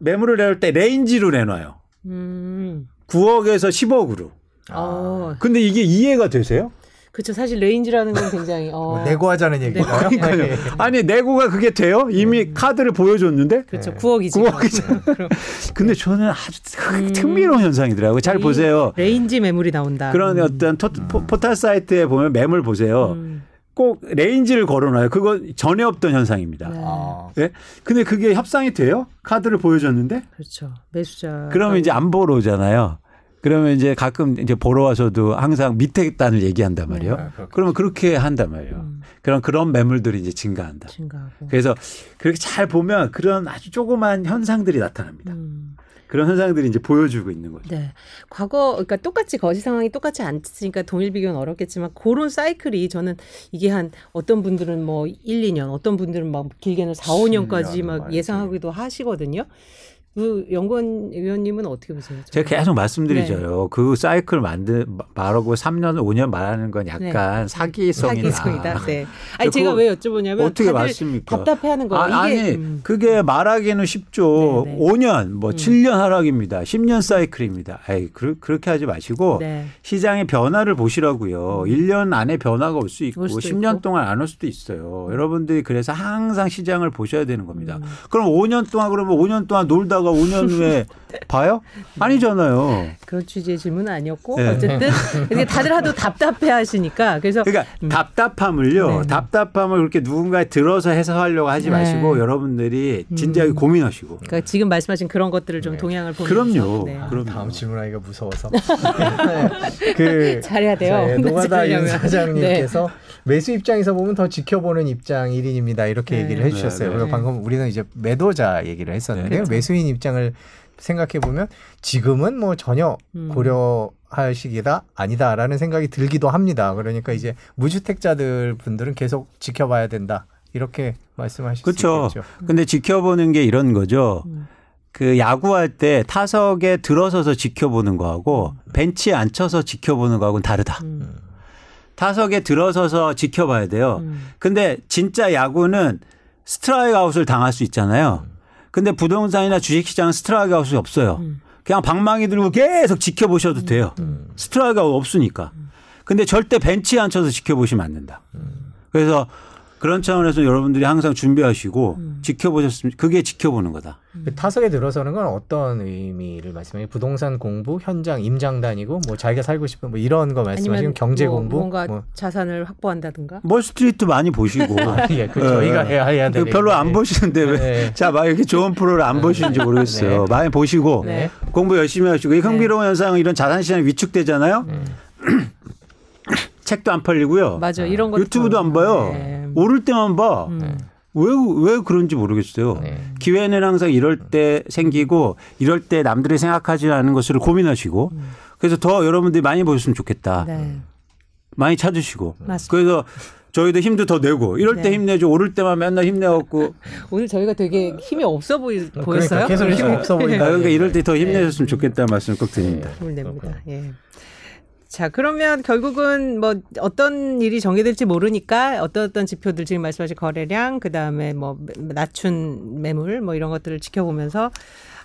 [SPEAKER 2] 매물을 내놓을 때 range로 내놔요.
[SPEAKER 1] 음.
[SPEAKER 2] 9억에서 10억으로.
[SPEAKER 1] 어.
[SPEAKER 2] 근데 이게 이해가 되세요?
[SPEAKER 1] 그렇죠. 사실 range라는 건 굉장히 [LAUGHS] 어.
[SPEAKER 3] 뭐 네고하자는 얘기인가요?
[SPEAKER 2] 그러니까요.
[SPEAKER 3] 예.
[SPEAKER 2] 아니 네고가 그게 돼요? 이미 카드를 보여줬는데.
[SPEAKER 1] 그렇죠.
[SPEAKER 3] 네.
[SPEAKER 1] 9억이지.
[SPEAKER 2] 9억이죠.
[SPEAKER 1] 그럼
[SPEAKER 2] 근데 저는 아주
[SPEAKER 1] 음.
[SPEAKER 2] 흥미로운 현상이더라고요.
[SPEAKER 1] 잘이
[SPEAKER 2] 보세요.
[SPEAKER 1] range 매물이 나온다.
[SPEAKER 2] 그런
[SPEAKER 1] 음.
[SPEAKER 2] 어떤 토, 포, 포탈 사이트에 보면 매물 보세요.
[SPEAKER 1] 음.
[SPEAKER 2] 꼭 range를 걸어놔요. 그거 전에 없던 현상입니다.
[SPEAKER 1] 네.
[SPEAKER 3] 아.
[SPEAKER 2] 예? 근데 그게 협상이 돼요? 카드를 보여줬는데?
[SPEAKER 1] 그렇죠. 매수자.
[SPEAKER 2] 그러면 이제 안 보러 오잖아요. 그러면 이제 가끔 이제 보러 와서도 항상 밑에 단을 얘기한단 말이에요.
[SPEAKER 3] 아, 그렇겠죠.
[SPEAKER 2] 그러면 그렇게 한단 말이에요.
[SPEAKER 1] 음,
[SPEAKER 2] 그런 그런 매물들이 이제 증가한다.
[SPEAKER 1] 증가하고.
[SPEAKER 2] 그래서 그렇게 잘 보면 그런 아주 조그만 현상들이 나타납니다.
[SPEAKER 1] 음.
[SPEAKER 2] 그런 현상들이 이제 보여주고 있는 거죠.
[SPEAKER 1] 네. 과거 그러니까 똑같이 거시 상황이 똑같지 않으니까 동일 비교는 어렵겠지만 그런 사이클이 저는 이게 한 어떤 분들은 뭐 1, 2년, 어떤 분들은 막 길게는 4, 5년까지
[SPEAKER 3] 10년
[SPEAKER 1] 막
[SPEAKER 3] 말이지.
[SPEAKER 1] 예상하기도 하시거든요. 그 연구원 의원님은 어떻게 보세요?
[SPEAKER 2] 제가 계속 말씀드리죠. 그 사이클 만드 말하고 3년, 5년 말하는 건 약간 사기성이다.
[SPEAKER 1] 네. 사기성이다. [LAUGHS] 네. 아니 제가 왜 여쭤보냐면
[SPEAKER 2] 어떻게 맞습니까?
[SPEAKER 1] 답답해하는 거예요.
[SPEAKER 2] 아, 니
[SPEAKER 1] 음.
[SPEAKER 2] 그게 말하기는 쉽죠.
[SPEAKER 1] 네, 네.
[SPEAKER 2] 5년, 뭐
[SPEAKER 1] 음.
[SPEAKER 2] 7년 하락입니다. 10년 사이클입니다. 아이, 그, 그렇게 하지 마시고
[SPEAKER 1] 네.
[SPEAKER 2] 시장의 변화를 보시라고요. 1년 안에 변화가 올 수 있고
[SPEAKER 1] 올 수도
[SPEAKER 2] 10년
[SPEAKER 1] 있고.
[SPEAKER 2] 동안 안 올 수도 있어요. 여러분들이 그래서 항상 시장을 보셔야 되는 겁니다.
[SPEAKER 1] 음.
[SPEAKER 2] 그럼 5년 동안 그러면 5년 동안 놀다 가 5년 후에 [LAUGHS] 봐요? 아니잖아요.
[SPEAKER 1] 그런 취지의 질문은 아니었고
[SPEAKER 2] 네.
[SPEAKER 1] 어쨌든 이게 다들 하도 답답해 하시니까 그래서
[SPEAKER 2] 그러니까
[SPEAKER 1] 음.
[SPEAKER 2] 답답함을요.
[SPEAKER 1] 네.
[SPEAKER 2] 답답함을 그렇게 누군가에 들어서 해석하려고 하지
[SPEAKER 1] 네.
[SPEAKER 2] 마시고 여러분들이 진지하게
[SPEAKER 1] 음.
[SPEAKER 2] 고민하시고.
[SPEAKER 1] 그러니까 지금 말씀하신 그런 것들을 좀
[SPEAKER 3] 네.
[SPEAKER 1] 동향을 보면서
[SPEAKER 2] 그럼요.
[SPEAKER 1] 네.
[SPEAKER 2] 그럼요.
[SPEAKER 3] 다음 질문하기가 무서워서. [LAUGHS] 네. 그
[SPEAKER 1] 잘해야 돼요.
[SPEAKER 3] 네, [LAUGHS] 노가다 윤. 사장님께서 매수 입장에서 보면 더 지켜보는 입장 1인입니다. 이렇게
[SPEAKER 1] 네.
[SPEAKER 3] 얘기를 해 주셨어요.
[SPEAKER 2] 네, 네.
[SPEAKER 3] 그리고 방금 우리는 이제 매도자 얘기를 했었는데요.
[SPEAKER 1] 네.
[SPEAKER 3] 매수인 입장을 생각해 보면 지금은 뭐 전혀
[SPEAKER 1] 음.
[SPEAKER 3] 고려할 시기다 아니다라는 생각이 들기도 합니다. 그러니까 이제 무주택자들 분들은 계속 지켜봐야 된다. 이렇게 말씀하실
[SPEAKER 2] 그렇죠. 근데 지켜보는 게 이런 거죠.
[SPEAKER 1] 음.
[SPEAKER 2] 그 야구할 때 타석에 들어서서 지켜보는 거하고 벤치에 앉혀서 지켜보는 거하고는 다르다.
[SPEAKER 1] 음.
[SPEAKER 2] 타석에 들어서서 지켜봐야 돼요.
[SPEAKER 1] 음.
[SPEAKER 2] 근데 진짜 야구는 스트라이크 아웃을 당할 수 있잖아요. 근데 부동산이나 주식시장은 스트라이크 아웃이 없어요.
[SPEAKER 1] 음.
[SPEAKER 2] 그냥 방망이 들고 계속 지켜보셔도 돼요.
[SPEAKER 3] 음.
[SPEAKER 2] 스트라이크 아웃 없으니까. 근데 절대 벤치에 앉혀서 지켜보시면 안 된다. 그래서 그런 차원에서 여러분들이 항상 준비하시고
[SPEAKER 1] 음.
[SPEAKER 2] 지켜보셨으면 그게 지켜보는 거다.
[SPEAKER 3] 그 타석에 들어서는 건 어떤 의미를 말씀하세요? 부동산 공부, 현장 임장 다니고 뭐 자기가 살고 싶은 뭐 이런 거 말씀하시면
[SPEAKER 1] 아니면
[SPEAKER 3] 경제
[SPEAKER 1] 뭐
[SPEAKER 3] 공부
[SPEAKER 1] 뭔가
[SPEAKER 3] 뭐.
[SPEAKER 1] 자산을 확보한다든가
[SPEAKER 2] 멀스트리트 많이 보시고 [LAUGHS]
[SPEAKER 3] 아, 예, 그
[SPEAKER 2] 예,
[SPEAKER 3] 저희가
[SPEAKER 2] 예.
[SPEAKER 3] 해야 해야
[SPEAKER 2] 될그 별로 안. 보시는데 왜?
[SPEAKER 3] 네.
[SPEAKER 2] 자, 막 이렇게 좋은 프로를 안 보시는지 모르겠어요.
[SPEAKER 3] 네.
[SPEAKER 2] 많이 보시고
[SPEAKER 1] 네.
[SPEAKER 2] 공부 열심히 하시고 이 흥미로운 현상은 이런 자산 시장이 위축되잖아요.
[SPEAKER 3] 네. [CLEARS THROAT]
[SPEAKER 2] 책도 안 팔리고요.
[SPEAKER 1] 맞아 이런 것
[SPEAKER 2] 유튜브도 안 봐요.
[SPEAKER 1] 네.
[SPEAKER 2] 오를 때만 봐.
[SPEAKER 1] 음.
[SPEAKER 2] 왜, 왜 그런지 모르겠어요.
[SPEAKER 3] 네.
[SPEAKER 2] 기회는 항상 이럴 때 생기고 이럴 때 남들이 생각하지 않은 것을 고민하시고 그래서 더 여러분들이 많이 보셨으면 좋겠다.
[SPEAKER 1] 음. 네.
[SPEAKER 2] 많이 찾으시고.
[SPEAKER 1] 맞습니다.
[SPEAKER 2] 그래서 저희도 힘도 더 내고 이럴 때
[SPEAKER 1] 네.
[SPEAKER 2] 힘내죠. 오를 때만 맨날 힘내갖고 [LAUGHS]
[SPEAKER 1] 오늘 저희가 되게 힘이 없어 보이,
[SPEAKER 3] 그러니까
[SPEAKER 1] 보였어요.
[SPEAKER 3] 계속 힘 없어 보인다.
[SPEAKER 2] 아, 그러니까 이럴 때 더 힘내셨으면 좋겠다는 말씀을 꼭 드립니다.
[SPEAKER 1] 힘을 냅니다. 예. 자, 그러면 결국은 뭐 어떤 일이 전개될지 모르니까 어떤 어떤 지표들 지금 말씀하신 거래량, 그 다음에 뭐 낮춘 매물 뭐 이런 것들을 지켜보면서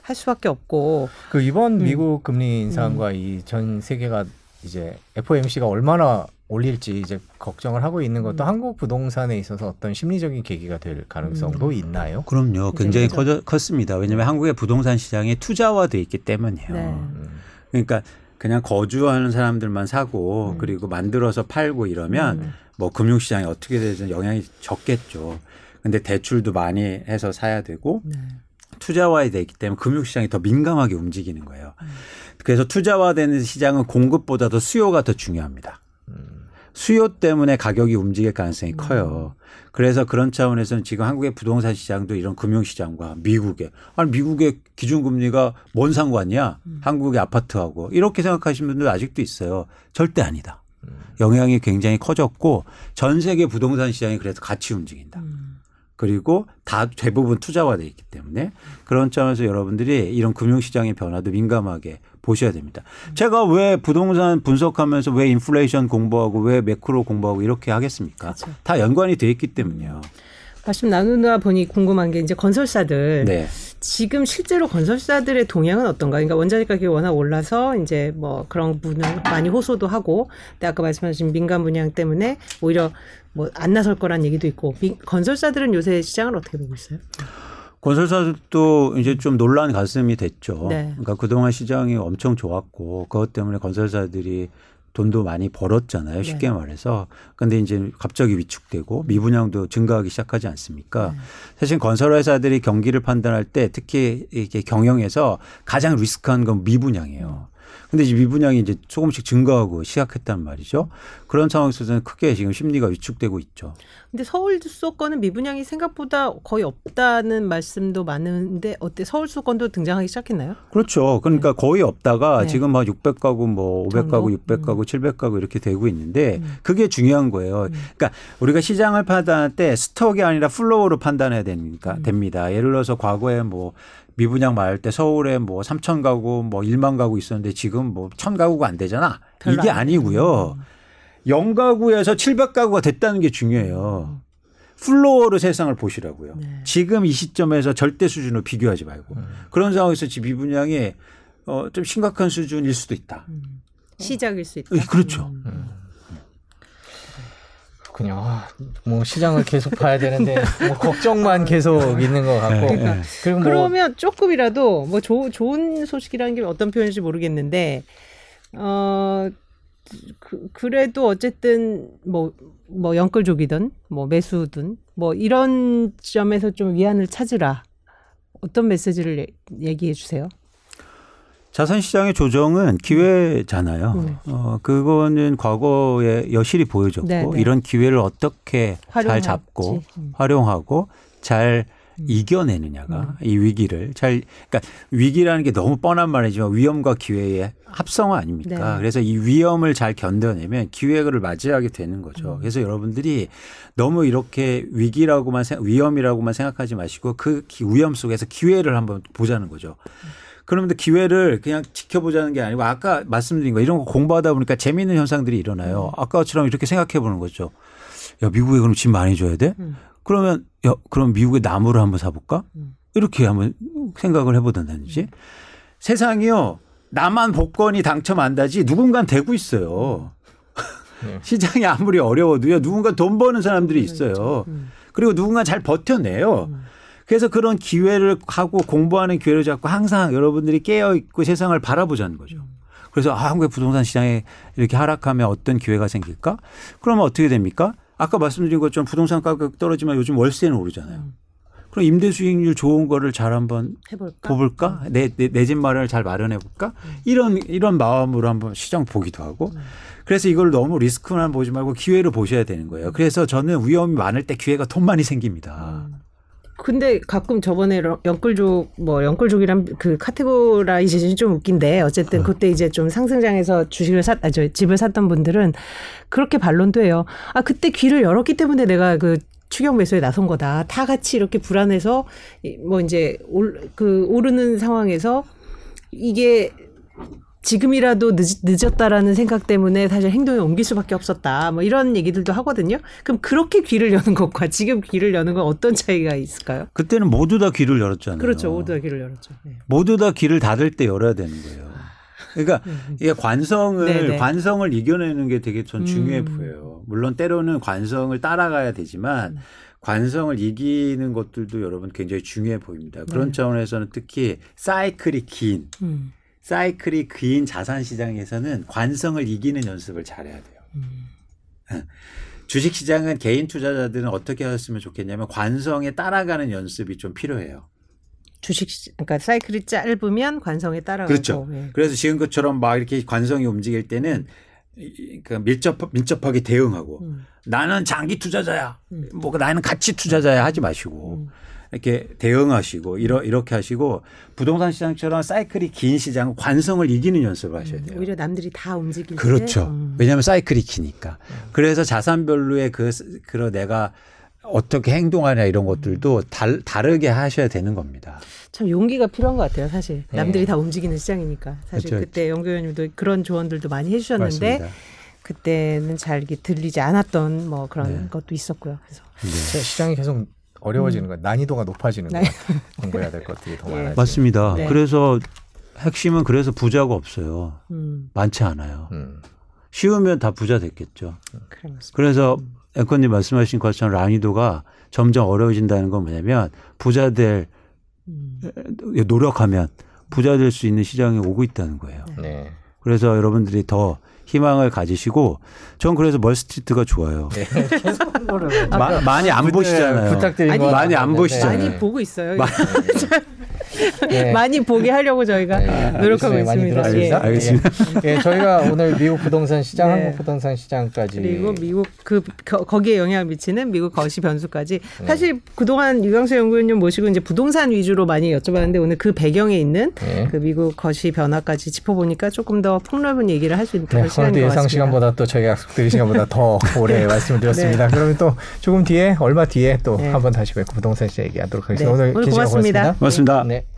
[SPEAKER 1] 할 수밖에 없고.
[SPEAKER 3] 그 이번
[SPEAKER 1] 음.
[SPEAKER 3] 미국 금리 인상과 이전 세계가 이제 FOMC가 얼마나 올릴지 이제 걱정을 하고 있는 것도
[SPEAKER 1] 음.
[SPEAKER 3] 한국 부동산에 있어서 어떤 심리적인 계기가 될 가능성도
[SPEAKER 1] 음.
[SPEAKER 3] 있나요?
[SPEAKER 2] 그럼요. 굉장히
[SPEAKER 1] 그죠.
[SPEAKER 2] 커, 컸습니다. 왜냐하면 한국의 부동산 시장이 투자화돼 있기 때문이에요.
[SPEAKER 1] 네.
[SPEAKER 3] 음.
[SPEAKER 2] 그러니까 그냥 거주하는 사람들만 사고
[SPEAKER 1] 음.
[SPEAKER 2] 그리고 만들어서 팔고 이러면
[SPEAKER 1] 음.
[SPEAKER 2] 뭐 금융시장이 어떻게 되든 영향이 적겠죠. 근데 대출도 많이 해서 사야 되고
[SPEAKER 1] 네.
[SPEAKER 2] 투자화에 되기 때문에 금융시장이 더 민감하게 움직이는 거예요.
[SPEAKER 1] 음.
[SPEAKER 2] 그래서 투자화되는 시장은 공급보다 더 수요가 더 중요합니다. 수요 때문에 가격이 움직일 가능성이 커요. 그래서 그런 차원에서는 지금 한국의 부동산 시장도 이런 금융시장과 미국의 아니 미국의 기준금리가 뭔 상관이야? 한국의 아파트하고 이렇게 생각하시는 분들 아직도 있어요. 절대 아니다. 영향이 굉장히 커졌고 전 세계 부동산 시장이 그래서 같이 움직인다.
[SPEAKER 1] 음.
[SPEAKER 2] 그리고 다 대부분 투자화돼 있기 때문에 그런 점에서 여러분들이 이런 금융시장의 변화도 민감하게 보셔야 됩니다. 제가 왜 부동산 분석하면서 왜 인플레이션 공부하고 왜 매크로 공부하고 이렇게 하겠습니까?
[SPEAKER 1] 그렇죠.
[SPEAKER 2] 다 연관이 돼 있기 때문이요.
[SPEAKER 1] 말씀 나누다 보니 궁금한 게 이제 건설사들
[SPEAKER 2] 네.
[SPEAKER 1] 지금 실제로 건설사들의 동향은 어떤가? 그러니까 원자재 가격이 워낙 올라서 이제 뭐 그런 부분을 많이 호소도 하고, 근데 아까 말씀하신 민간 분양 때문에 오히려 뭐 안 나설 거란 얘기도 있고, 민- 건설사들은 요새 시장을 어떻게 보고 있어요?
[SPEAKER 2] 건설사들도 이제 좀 논란 가슴이 됐죠.
[SPEAKER 1] 네.
[SPEAKER 2] 그러니까 그동안 시장이 엄청 좋았고 그것 때문에 건설사들이 돈도 많이 벌었잖아요. 쉽게
[SPEAKER 1] 네.
[SPEAKER 2] 말해서. 근데 이제 갑자기 위축되고 미분양도 증가하기 시작하지 않습니까?
[SPEAKER 1] 네.
[SPEAKER 2] 사실 건설회사들이 경기를 판단할 때 특히 이게 경영에서 가장 리스크한 건 미분양이에요. 근데 이제 미분양이 이제 조금씩 증가하고 시작했단 말이죠. 그런 상황에서는 크게 지금 심리가 위축되고 있죠.
[SPEAKER 1] 근데 서울 수도권은 미분양이 생각보다 거의 없다는 말씀도 많은데 어때? 서울 수도권도 등장하기 시작했나요?
[SPEAKER 2] 그렇죠. 그러니까 거의 없다가
[SPEAKER 1] 네.
[SPEAKER 2] 지금 막 600가구 뭐 500가구,
[SPEAKER 1] 정도?
[SPEAKER 2] 600가구, 700가구 이렇게 되고 있는데
[SPEAKER 1] 음.
[SPEAKER 2] 그게 중요한 거예요. 그러니까 우리가 시장을 판단할 때 stock이 아니라 flow로 판단해야 되니까
[SPEAKER 1] 음.
[SPEAKER 2] 됩니다. 예를 들어서 과거에 뭐 미분양 말할 때 서울에 뭐 3천 가구 뭐 1만 가구 있었는데 지금 뭐 1천 가구가 안 되잖아. 이게
[SPEAKER 1] 안
[SPEAKER 2] 아니고요. 0가구에서 700가구가 됐다는 게 중요해요.
[SPEAKER 1] 음.
[SPEAKER 2] flow로 세상을 보시라고요.
[SPEAKER 1] 네.
[SPEAKER 2] 지금 이 시점에서 절대 수준으로 비교하지 말고
[SPEAKER 3] 음.
[SPEAKER 2] 그런 상황에서 지금 미분양이 어, 좀 심각한 수준일 수도 있다.
[SPEAKER 1] 음. 시작일 수 있다.
[SPEAKER 2] 예, 그렇죠.
[SPEAKER 1] 음.
[SPEAKER 3] 그렇군요. 아, 뭐 시장을 계속 봐야 되는데 뭐 걱정만 계속 있는 것 같고.
[SPEAKER 1] 그러니까
[SPEAKER 3] 그리고 뭐
[SPEAKER 1] 그러면 조금이라도 뭐 조, 좋은 소식이라는 게 어떤 표현인지 모르겠는데 어 그, 그래도 어쨌든 뭐뭐 영끌족이든 뭐 매수든 뭐 이런 점에서 좀 위안을 찾으라 어떤 메시지를 얘- 얘기해 주세요.
[SPEAKER 2] 자산 시장의 조정은 기회잖아요.
[SPEAKER 1] 네.
[SPEAKER 2] 어, 그거는 과거에 여실히 보여줬고
[SPEAKER 1] 네, 네.
[SPEAKER 2] 이런 기회를 어떻게 잘
[SPEAKER 1] 활용할지.
[SPEAKER 2] 잡고
[SPEAKER 1] 음.
[SPEAKER 2] 활용하고 잘 이겨내느냐가 이 위기를 잘 그러니까 위기라는 게 너무 뻔한 말이지만 위험과 기회의 합성어 아닙니까?
[SPEAKER 1] 네.
[SPEAKER 2] 그래서 이 위험을 잘 견뎌내면 기회를 맞이하게 되는
[SPEAKER 1] 음.
[SPEAKER 2] 거죠. 그래서 여러분들이 너무 이렇게 위기라고만 생각, 위험이라고만 생각하지 마시고 그 기- 위험 속에서 기회를 한번 보자는 거죠. 그러면 기회를 그냥 지켜보자는 게 아니고 아까 말씀드린 거 이런 거 공부하다 보니까 재미있는 현상들이 일어나요. 아까처럼 이렇게 생각해 보는 거죠. 야 미국에 그럼 집 많이 줘야 돼?
[SPEAKER 1] 음.
[SPEAKER 2] 그러면 야 그럼 미국에 나무를 한번 사볼까?
[SPEAKER 1] 음.
[SPEAKER 2] 이렇게 한번 생각을 해보든지 세상이요 나만 복권이 당첨 안 다지 누군가 되고 있어요.
[SPEAKER 3] 네. [LAUGHS]
[SPEAKER 2] 시장이 아무리 어려워도요 누군가 돈 버는 사람들이 있어요.
[SPEAKER 1] 음.
[SPEAKER 2] 그리고 누군가 잘 버텨내요. 그래서 그런 기회를 하고 공부하는 기회를 잡고 항상 여러분들이 깨어 있고 세상을 바라보자는 거죠. 그래서 아, 한국의 부동산 시장에 이렇게 하락하면 어떤 기회가 생길까? 그러면 어떻게 됩니까? 아까 말씀드린 것처럼 부동산 가격 떨어지면 요즘 월세는 오르잖아요. 그럼 임대 수익률 좋은 거를 잘 한번
[SPEAKER 1] 해볼까?
[SPEAKER 2] 뽑을까? 내 내 집 마련을 잘 마련해 볼까? 이런 이런 마음으로 한번 시장 보기도 하고. 그래서 이걸 너무 리스크만 보지 말고 기회를 보셔야 되는 거예요. 그래서 저는 위험이 많을 때 기회가 더 많이 생깁니다.
[SPEAKER 1] 근데 가끔 저번에 러- 영끌족 뭐 영끌족이란 그 categorization이 좀 웃긴데 어쨌든 그때 이제 좀 상승장에서 주식을 샀, 아, 저 집을 샀던 분들은 그렇게 반론돼요. 아 그때 귀를 열었기 때문에 내가 그 추격 매수에 나선 거다. 다 같이 이렇게 불안해서 이- 뭐 이제 올, 그 오르는 상황에서 이게 지금이라도 늦, 늦었다라는 생각 때문에 사실 행동에 옮길 수밖에 없었다. 뭐 이런 얘기들도 하거든요. 그럼 그렇게 귀를 여는 것과 지금 귀를 여는 건 어떤 차이가 있을까요?
[SPEAKER 2] 그때는 모두 다 귀를 열었잖아요.
[SPEAKER 1] 그렇죠. 모두 다 귀를 열었죠. 네.
[SPEAKER 2] 모두 다 귀를 닫을 때 열어야 되는 거예요. 그러니까 이게 관성을
[SPEAKER 1] 네네.
[SPEAKER 2] 관성을 이겨내는 게 되게 전 중요해
[SPEAKER 1] 음.
[SPEAKER 2] 보여요. 물론 때로는 관성을 따라가야 되지만 관성을 이기는 것들도 여러분 굉장히 중요해 보입니다. 그런
[SPEAKER 1] 네.
[SPEAKER 2] 차원에서는 특히 사이클이 긴
[SPEAKER 1] 음.
[SPEAKER 2] 사이클이 긴 자산 시장에서는 관성을 이기는 연습을 잘해야 돼요. 예. 주식 시장은 개인 투자자들은 어떻게 하셨으면 좋겠냐면 관성에 따라가는 연습이 좀 필요해요.
[SPEAKER 1] 주식 시- 그러니까 사이클이 짧으면 관성에 따라가고
[SPEAKER 2] 그렇죠.
[SPEAKER 1] 예.
[SPEAKER 2] 그래서 지금 것처럼 막 이렇게 관성이 움직일 때는 이- 그 밀접 밀접하게 대응하고
[SPEAKER 1] 음.
[SPEAKER 2] 나는 장기 투자자야.
[SPEAKER 1] 음.
[SPEAKER 2] 뭐 나는 가치 투자자야 하지 마시고
[SPEAKER 1] 음.
[SPEAKER 2] 이렇게 대응하시고 이러, 이렇게 하시고 부동산 시장처럼 사이클이 긴 시장 관성을 이기는 연습을 하셔야 돼요.
[SPEAKER 1] 오히려 남들이 다 움직일 때
[SPEAKER 2] 그렇죠.
[SPEAKER 1] 음.
[SPEAKER 2] 왜냐하면 사이클이 기니까. 그래서 자산별로의 그 그런 내가 어떻게 행동하냐 이런 것들도 달, 다르게 하셔야 되는 겁니다.
[SPEAKER 1] 참 용기가 필요한 것 같아요, 사실.
[SPEAKER 3] 네.
[SPEAKER 1] 남들이 다 움직이는 시장이니까. 사실
[SPEAKER 2] 그렇죠.
[SPEAKER 1] 그때 영교 의원님도 그런 조언들도 많이 해주셨는데
[SPEAKER 2] 맞습니다.
[SPEAKER 1] 그때는 잘 들리지 않았던 뭐 그런
[SPEAKER 2] 네.
[SPEAKER 1] 것도 있었고요. 그래서
[SPEAKER 3] 시- 시장이 계속 어려워지는 거야. 난이도가 높아지는
[SPEAKER 1] 네.
[SPEAKER 3] 거야. 공부해야 될 것들이 더 [LAUGHS]
[SPEAKER 1] 예.
[SPEAKER 3] 많아지고.
[SPEAKER 2] 맞습니다.
[SPEAKER 1] 네.
[SPEAKER 2] 그래서 핵심은 그래서 부자가 없어요.
[SPEAKER 1] 음,
[SPEAKER 2] 많지 않아요.
[SPEAKER 3] 음.
[SPEAKER 2] 쉬우면 다 부자 됐겠죠.
[SPEAKER 1] 그래.
[SPEAKER 2] 그래서 앵커님 말씀하신 것처럼 난이도가 점점 어려워진다는 건 뭐냐면 부자 될
[SPEAKER 1] 음.
[SPEAKER 2] 노력하면 부자 될 수 있는 시장에 오고 있다는 거예요.
[SPEAKER 3] 네.
[SPEAKER 2] 그래서 여러분들이 더 희망을 가지시고 전 그래서 멀스트리트가 좋아요.
[SPEAKER 3] 네.
[SPEAKER 2] 마- 많이 안 보시잖아요.
[SPEAKER 3] 거
[SPEAKER 2] 많이 안. 보시잖아요.
[SPEAKER 1] 많이
[SPEAKER 3] 네.
[SPEAKER 1] 보고 있어요. [LAUGHS]
[SPEAKER 2] 마-
[SPEAKER 3] 네. [LAUGHS]
[SPEAKER 1] 많이 보게 하려고 저희가
[SPEAKER 3] 네,
[SPEAKER 1] 노력하고.
[SPEAKER 3] 많이
[SPEAKER 1] 있습니다.
[SPEAKER 3] 들었습니다.
[SPEAKER 1] 예.
[SPEAKER 2] 알겠습니다.
[SPEAKER 3] 예, 예, 저희가 [LAUGHS] 오늘 미국 부동산 시장,
[SPEAKER 1] 네.
[SPEAKER 3] 한국 부동산 시장까지
[SPEAKER 1] 그리고 미국 그 거- 거기에 영향을 미치는 미국 거시 변수까지
[SPEAKER 3] 네.
[SPEAKER 1] 사실 그동안 유광수 연구위원님 모시고 이제 부동산 위주로 많이 여쭤봤는데 오늘 그 배경에 있는
[SPEAKER 3] 네.
[SPEAKER 1] 그 미국 거시 변화까지 짚어보니까 조금 더 폭넓은 얘기를 할 수 있는
[SPEAKER 3] 네,
[SPEAKER 1] 그런 시간인 것
[SPEAKER 3] 예상
[SPEAKER 1] 같습니다.
[SPEAKER 3] 시간보다 또 저희 약속드린 시간보다 더 오래 [LAUGHS] 말씀을 드렸습니다. 그러면 또 조금 뒤에 얼마 뒤에 또
[SPEAKER 1] 네.
[SPEAKER 3] 한번 다시 뵙고 부동산 시장 얘기하도록
[SPEAKER 1] 네,
[SPEAKER 3] 하겠습니다. 오늘
[SPEAKER 1] 오늘 고맙습니다.
[SPEAKER 3] 고맙습니다.
[SPEAKER 2] 고맙습니다.
[SPEAKER 3] 네.